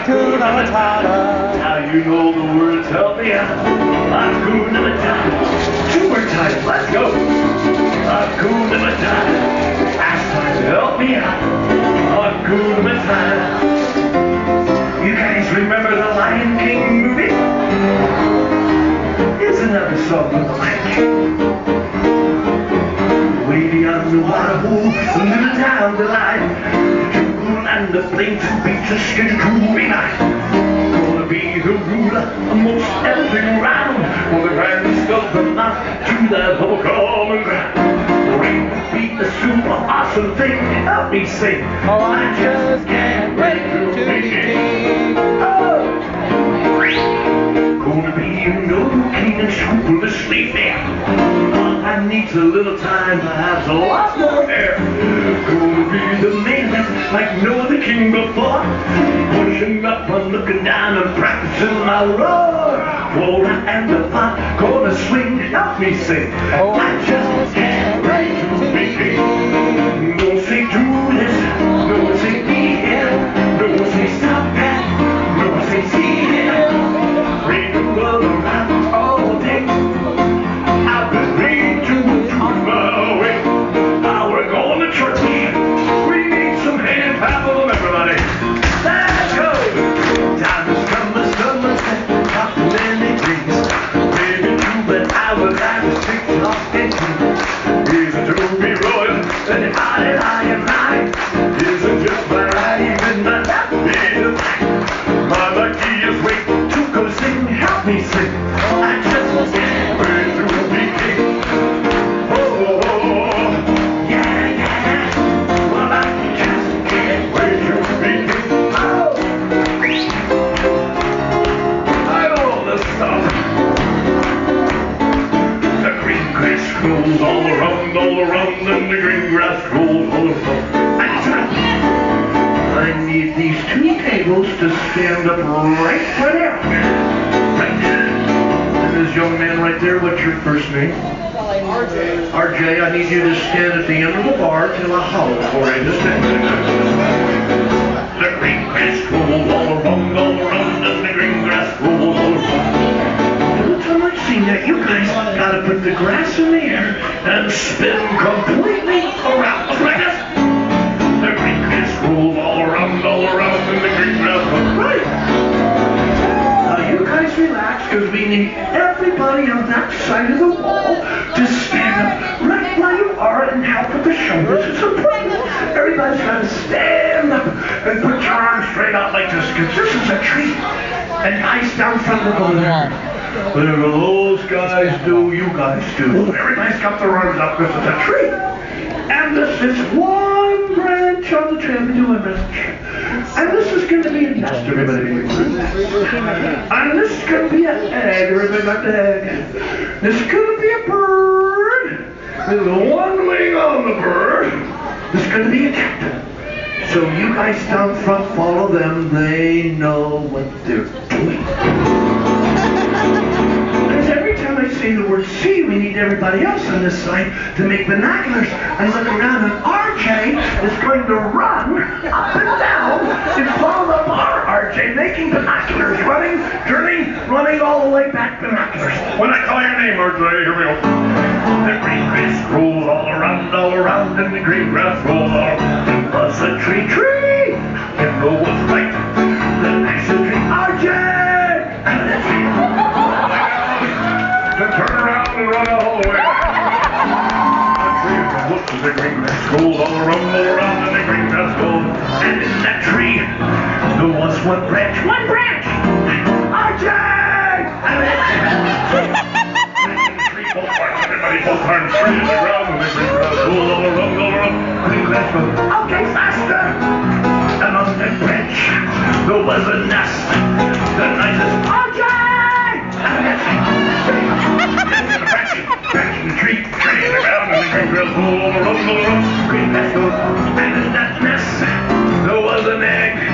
Hakuna Matata. Now you know the words, help me out. Hakuna Matata. Two more times, let's go. Hakuna Matata. Last time, help me out. Hakuna Matata. You guys remember the Lion King movie? Here's another song from the Lion King. Way beyond the waterhole, a little down the line and if to two beats a schedule night. Gonna be the ruler amongst everything around, with of the governor to that whole common ground. Ring beat the super awesome thing, help me sing. Oh, I, I just can't wait to be king. Oh! Gonna be a noble king and school the sleep there mind needs a little time, perhaps a lot more air. Gonna be the man like no other king before. Pushing up and looking down and practicing my roar. Roar and the pot, gonna swing, help me sing. Oh. I just can't wait to be. Don't say do this. This to be a bird. There's one wing on the bird. This to be a captain. So you guys down front follow them. They know what they're doing. Because every time I say the word see, we need everybody else on this side to make binoculars and look around. And RJ is going to run up and down and follow the bar, RJ, making binoculars, running, turning, running all the way back binoculars. When I call your name, RJ, here we go. The green grass grows all around, all around, and the green grass grows all around. It was a tree, tree. You know what's right. The nice tree, RJ. And the tree. To turn around and run all the way. The tree looks at the green grass grows all around, all around, and the green grass grows. And in that tree, there was one branch, one branch. RJ. And the both arms, everybody, both arms straight to the and the green grass grows all around, all around. Green. Okay, faster. And on that branch, there was a nest. The nicest RJ. And the branch, branch in tree, tree in the ground, and the green grass grows all around, all around. Green. And in that nest, there was an egg.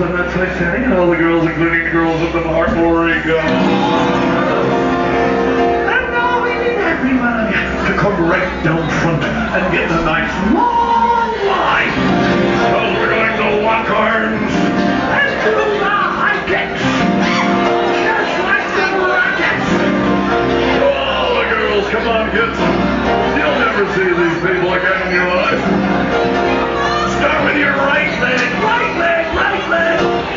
girls on that Titanic, all the girls, including the girls at the bar. You go. And now we need everybody to come right down front and get a nice long line. So we're going to lock arms and do the high kicks. Just like the rockets. All the girls, come on, kids. You'll never see these people again in your life. Start with your right leg, right leg, right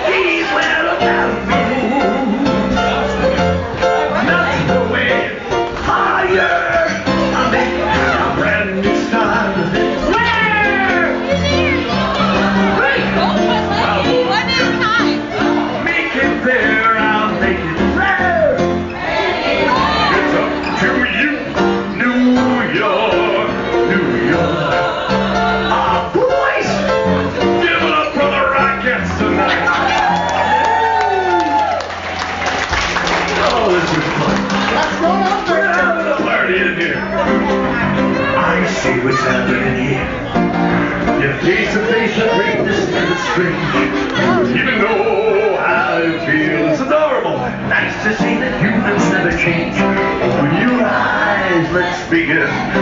eyes,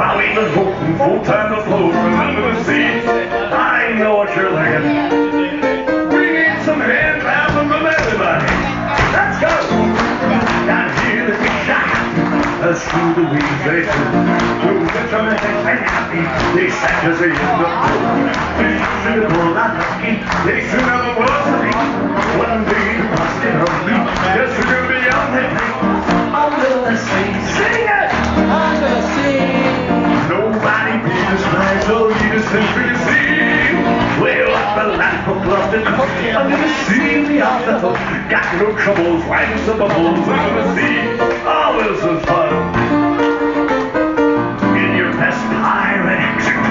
While were voting full time to float under the sea. I know what you're thinking. We need some hand clapping from everybody. Let's go. Down here, the big shot. Let's do the wings they do. We'll get some and happy. They as they in the pool. They should have pulled the ski. They should have a of and hook. Under the hook. Got no troubles, life's the bubbles under the sea. Oh, is fun. In your best pirate accent.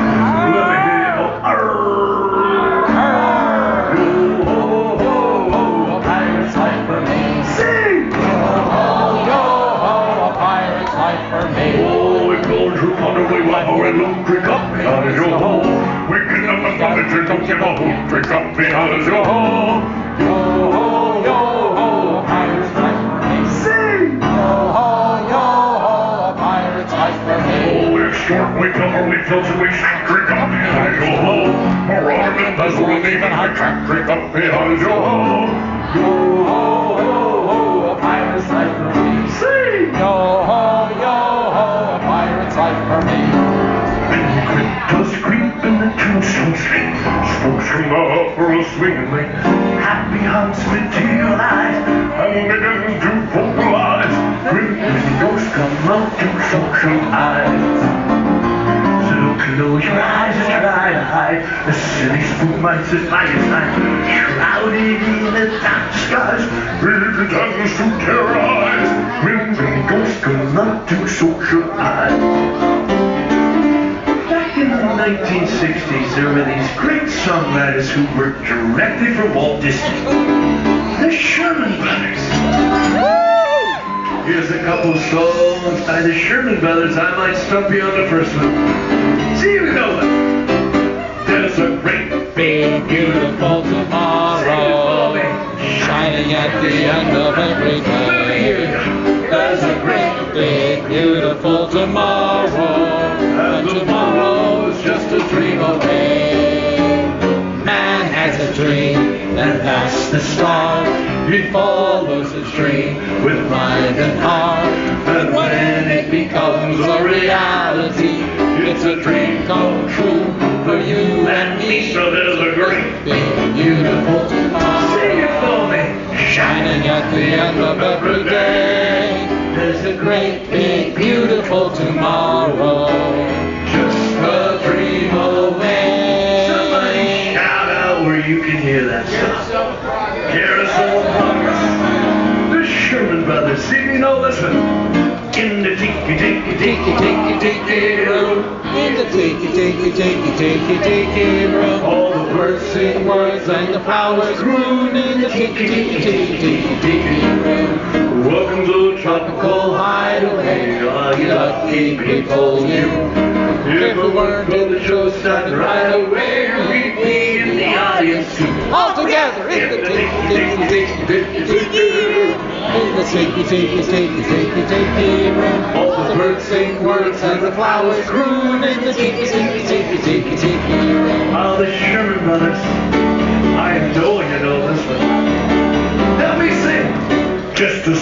Ho, ho, a pirate's life for me. Yo, ho, a pirate's life for me. Oh, we're going to underway, water and look, drink up, home. We can have a drink a short, we cover, we filter, we shank, drink up behind your home. More arm and bezel and even high track, drink up behind your home. Yo, ho, ho, ho, a pirate's life for me. Sing! Yo, ho, yo, ho, a pirate's life for me. From the upper swinging lane. Happy hunts materialize and begin to vocalize. Grim ghosts come out to suction eyes. So close your eyes and try to hide The silly spook mice at my side, shrouded in the dark skies. Big tongues to terrorize, winds and ghosts come not to socialize. Back in the 1960s, there were these great songwriters who worked directly for Walt Disney. The Sherman Brothers. Here's a couple songs by the Sherman Brothers. I might stump you on the first one. See you go. There's a great big beautiful tomorrow shining at the end of every day. There's a great big beautiful tomorrow, and tomorrow's a dream away. Man has a dream, and that's the start. He follows his dream with mind and heart, and when it becomes a reality, it's a dream come true for you and me. So there's a great big beautiful tomorrow. Sing it for me. Shining at the end of every day. There's a great big out where you can hear that song. Carousel of Progress. The Sherman Brothers. See me know this one. In the tiki tiki tiki tiki tiki room. In the tiki tiki tiki tiki tiki room. All the birds sing words and the flowers groan in the tiki tiki tiki tiki tiki room. Welcome to the Tropical hideaway, all you lucky people, you. If it weren't for the show starting right away, we'd be in All together in the tiki tiki tiki tiki tiki room. In the tiki tiki tiki tiki tiki room. All the birds sing words and the flowers croon in the tiki tiki tiki tiki tiki room. Oh, the Sherman Brothers. I you know this one. Let me sing. Just a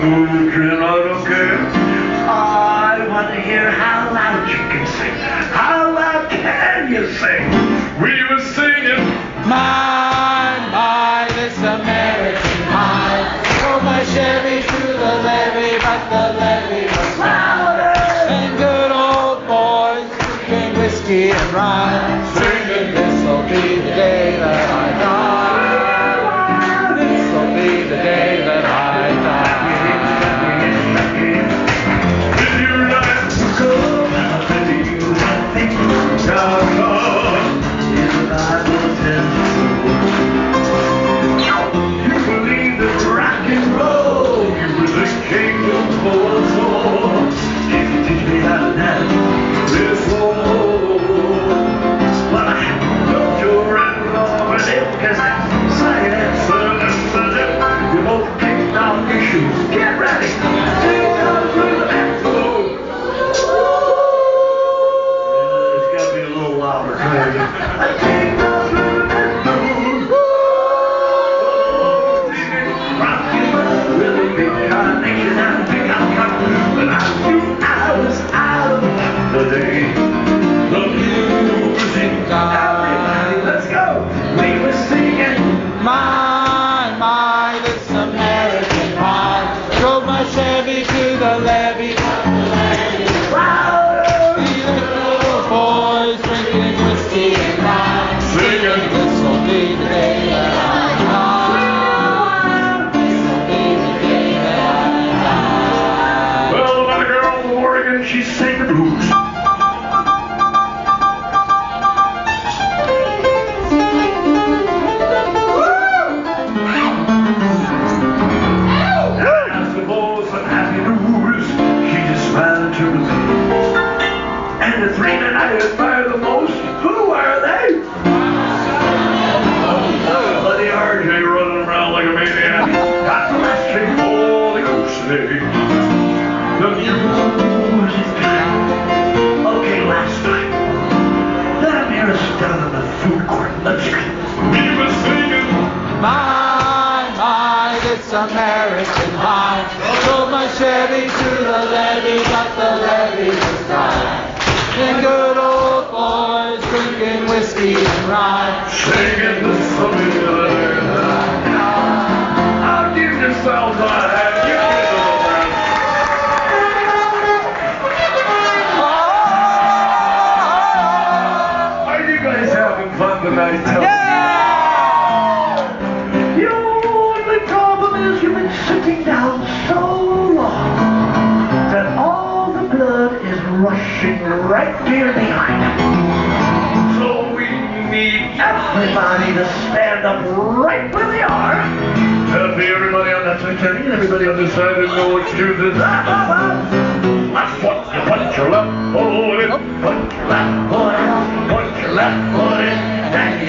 I don't care. Oh, I want to hear how loud you can sing.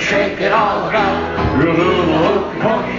Shake it all about. The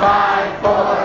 five, four.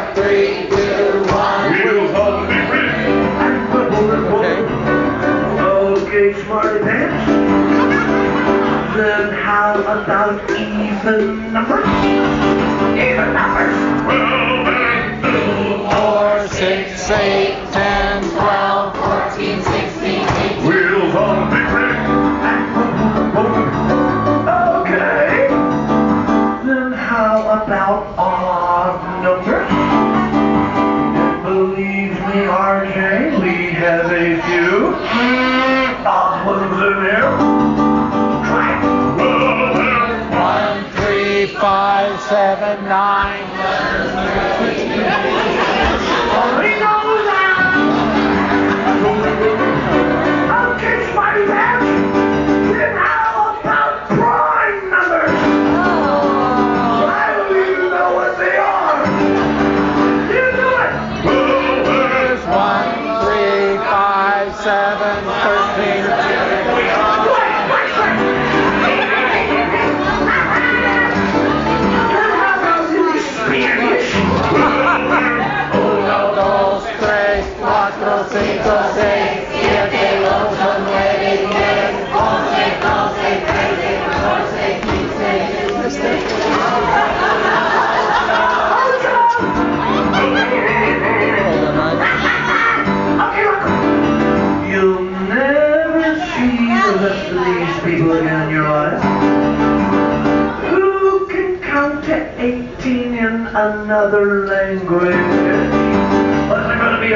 another language. Going to be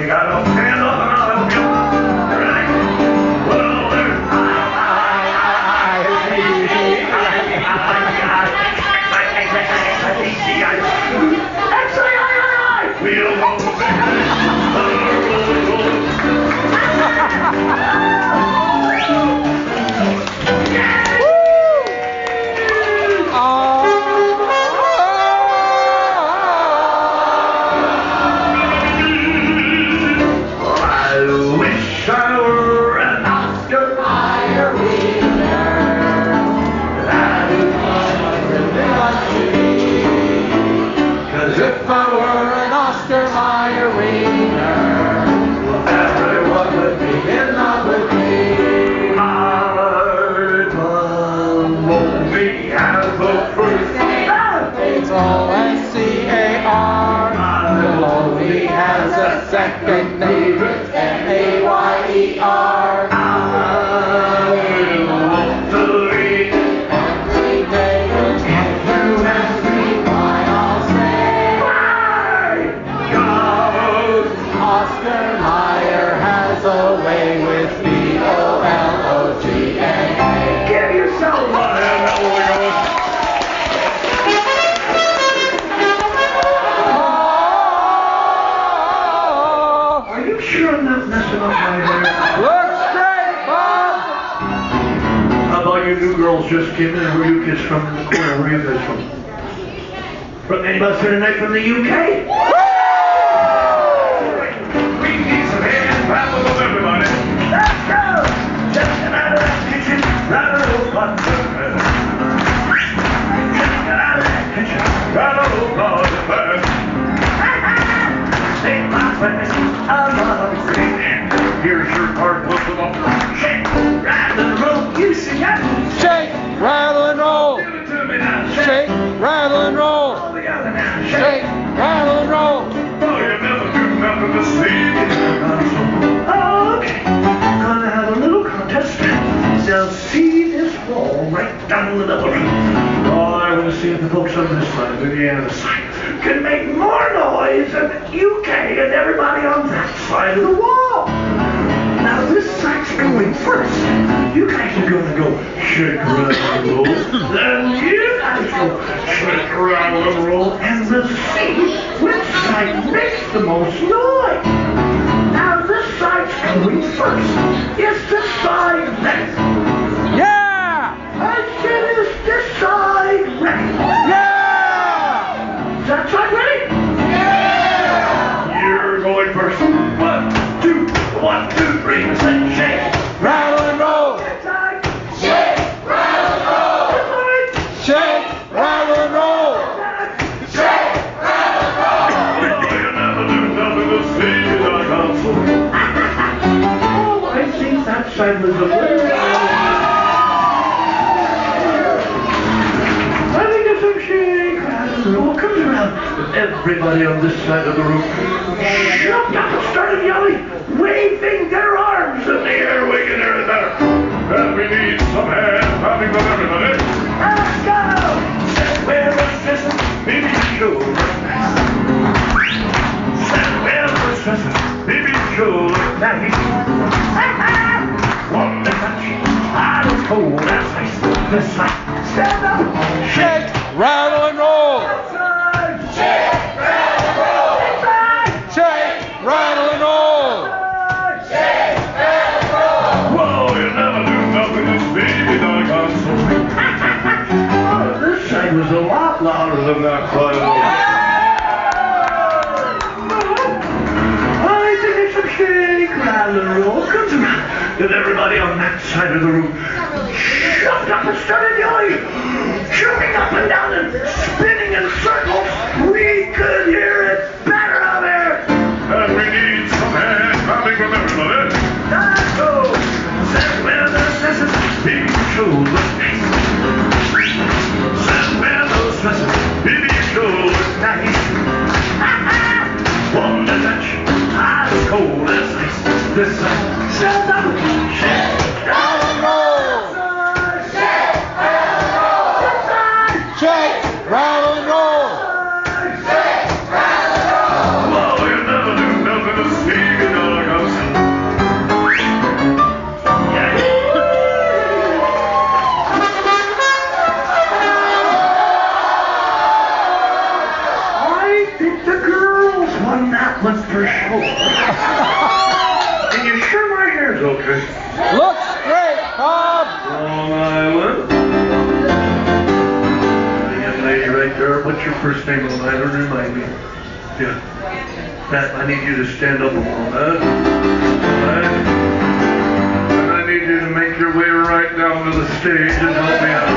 You got up and I'll help you. Just came in. Where from the corner? Guys from? From anybody here tonight from the UK? Of everybody. Let's go! Just out of that kitchen. Right bread. The. Oh, I want to see if the folks on this side, the other side, can make more noise than the UK and everybody on that side of the wall. Now this side's going first. You guys are gonna go shake, and roll. Then you guys go shake, and roll, and we'll see which side makes the most noise. Now this side's going first. Is the side ready? Think that side was a some shake, rattle, roll comes around. Everybody on this side of the room jumped up and started yelling, waving their arms in the air, waking their better. And we need some hands clapping from everybody. Let's go! Stand where the system, maybe show Stand where the system, maybe show One to louder than that side. I think it's a and roll. Comes everybody on that side of the room jumped up and started yelling, jumping up and down and That, I need you to stand up a moment. Alright? And I need you to make your way right down to the stage and help me out.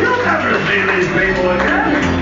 You'll never see these people again.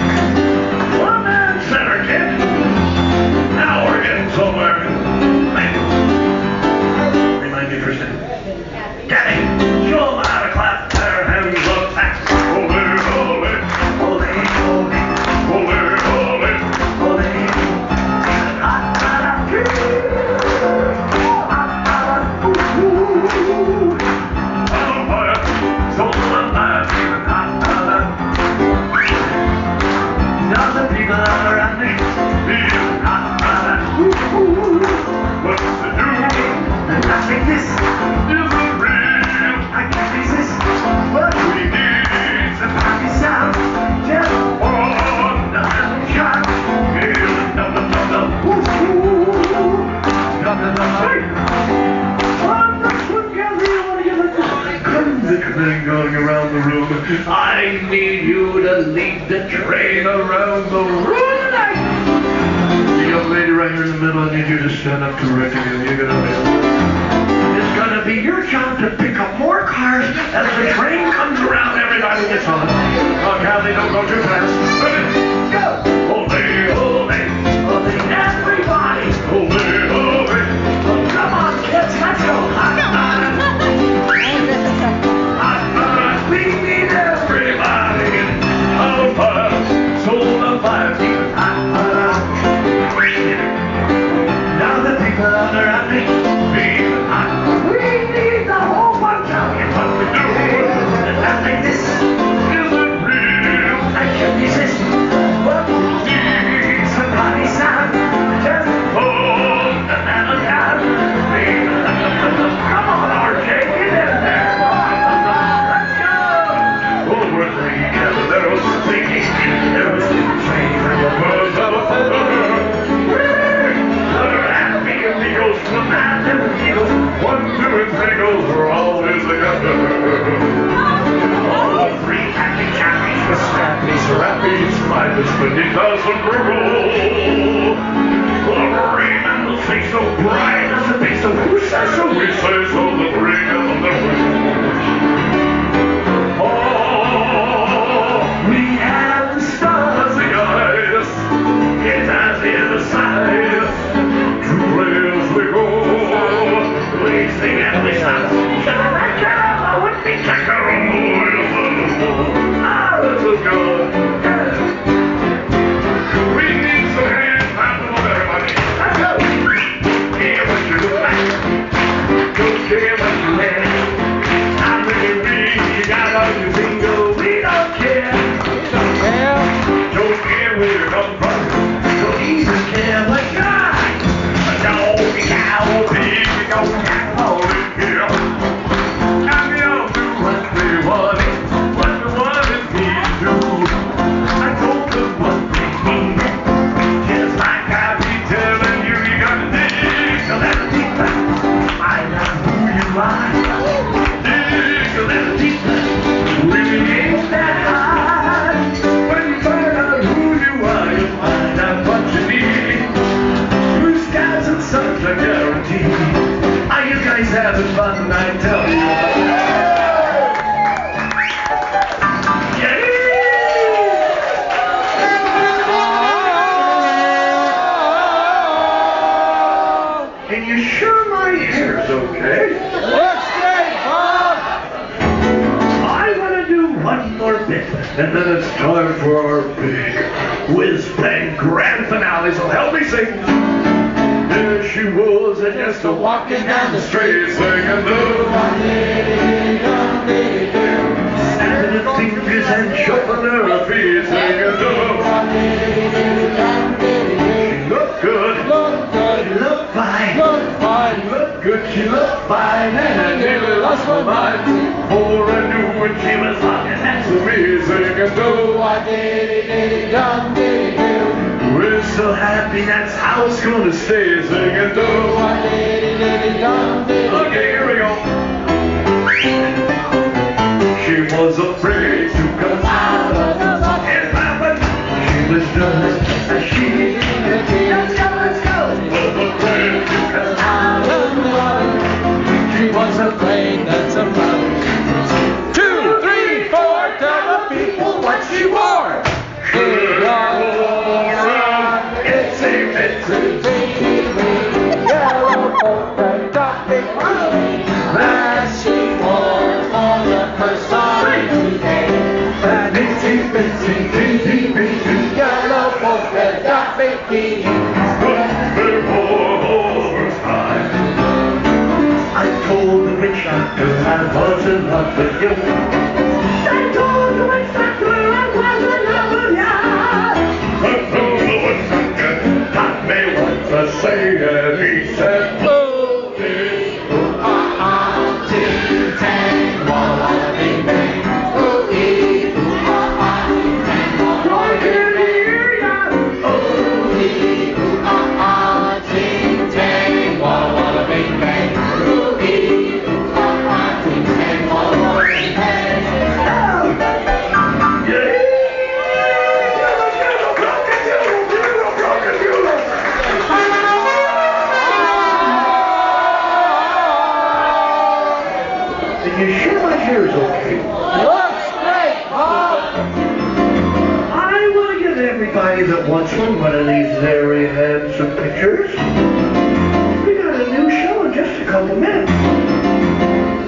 A minutes.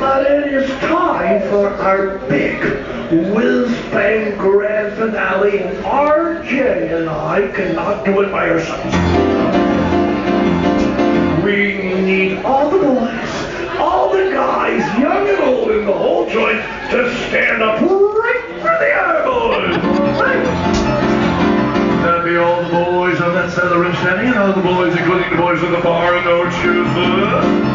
But it is time for our big whiz-bang grand finale. And RJ and I cannot do it by ourselves. We need all the boys, all the guys, young and old in the whole joint, to stand up right for the other boys. Right? That'd be all the boys on that side of the standing, and all the boys, including the boys in the bar and no shoes.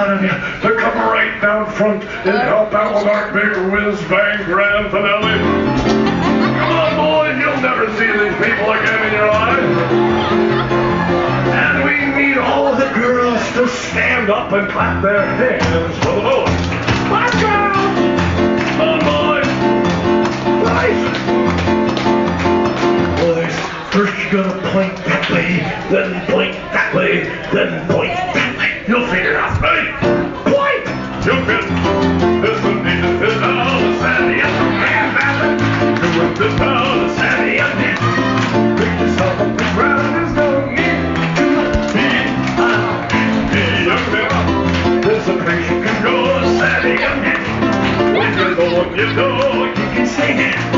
Every one of you to come right down front and uh, help out with our big whiz-bang grand finale. Come on, boys, you'll never see these people again in your life. And we need all the girls to stand up and clap their hands for the boys. Let's go! Come on, boys! Right! Boys, first you're gonna point that way, then point that way, then point that way. You'll figure it out, right? Point! You can. Needs to sit down and stand up. You this down and stand up. Pick yourself up and round. There's no need to be a young man. There's a place you can go and stand up. When you're going, you know you can sing it.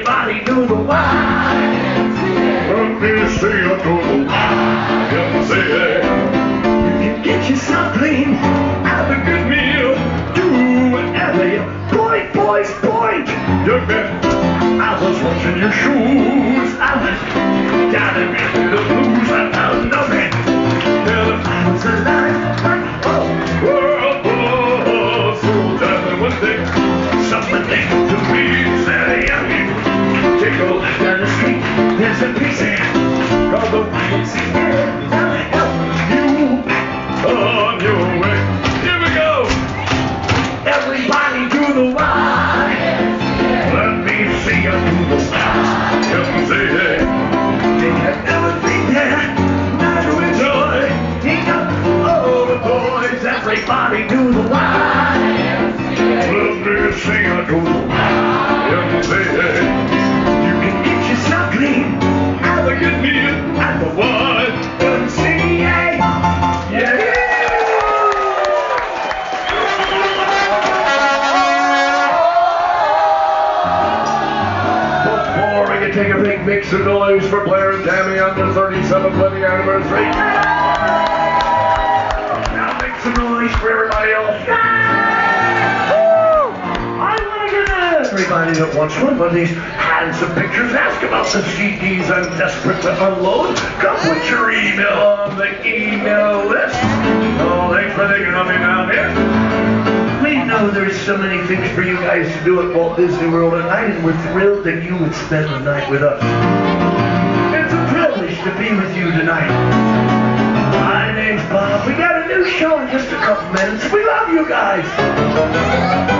Everybody do the YMCA. Let me see you do the YMCA. You can get yourself clean. Have a good meal. Do whatever you point, boys, point. Young man, I was watching your shoes. About CDs I'm desperate to unload. Come put your email on the email list. Oh, thanks for thinking of me now, here. We know there's so many things for you guys to do at Walt Disney World tonight, and we're thrilled that you would spend the night with us. It's a privilege to be with you tonight. My name's Bob. We got a new show in just a couple minutes. We love you guys.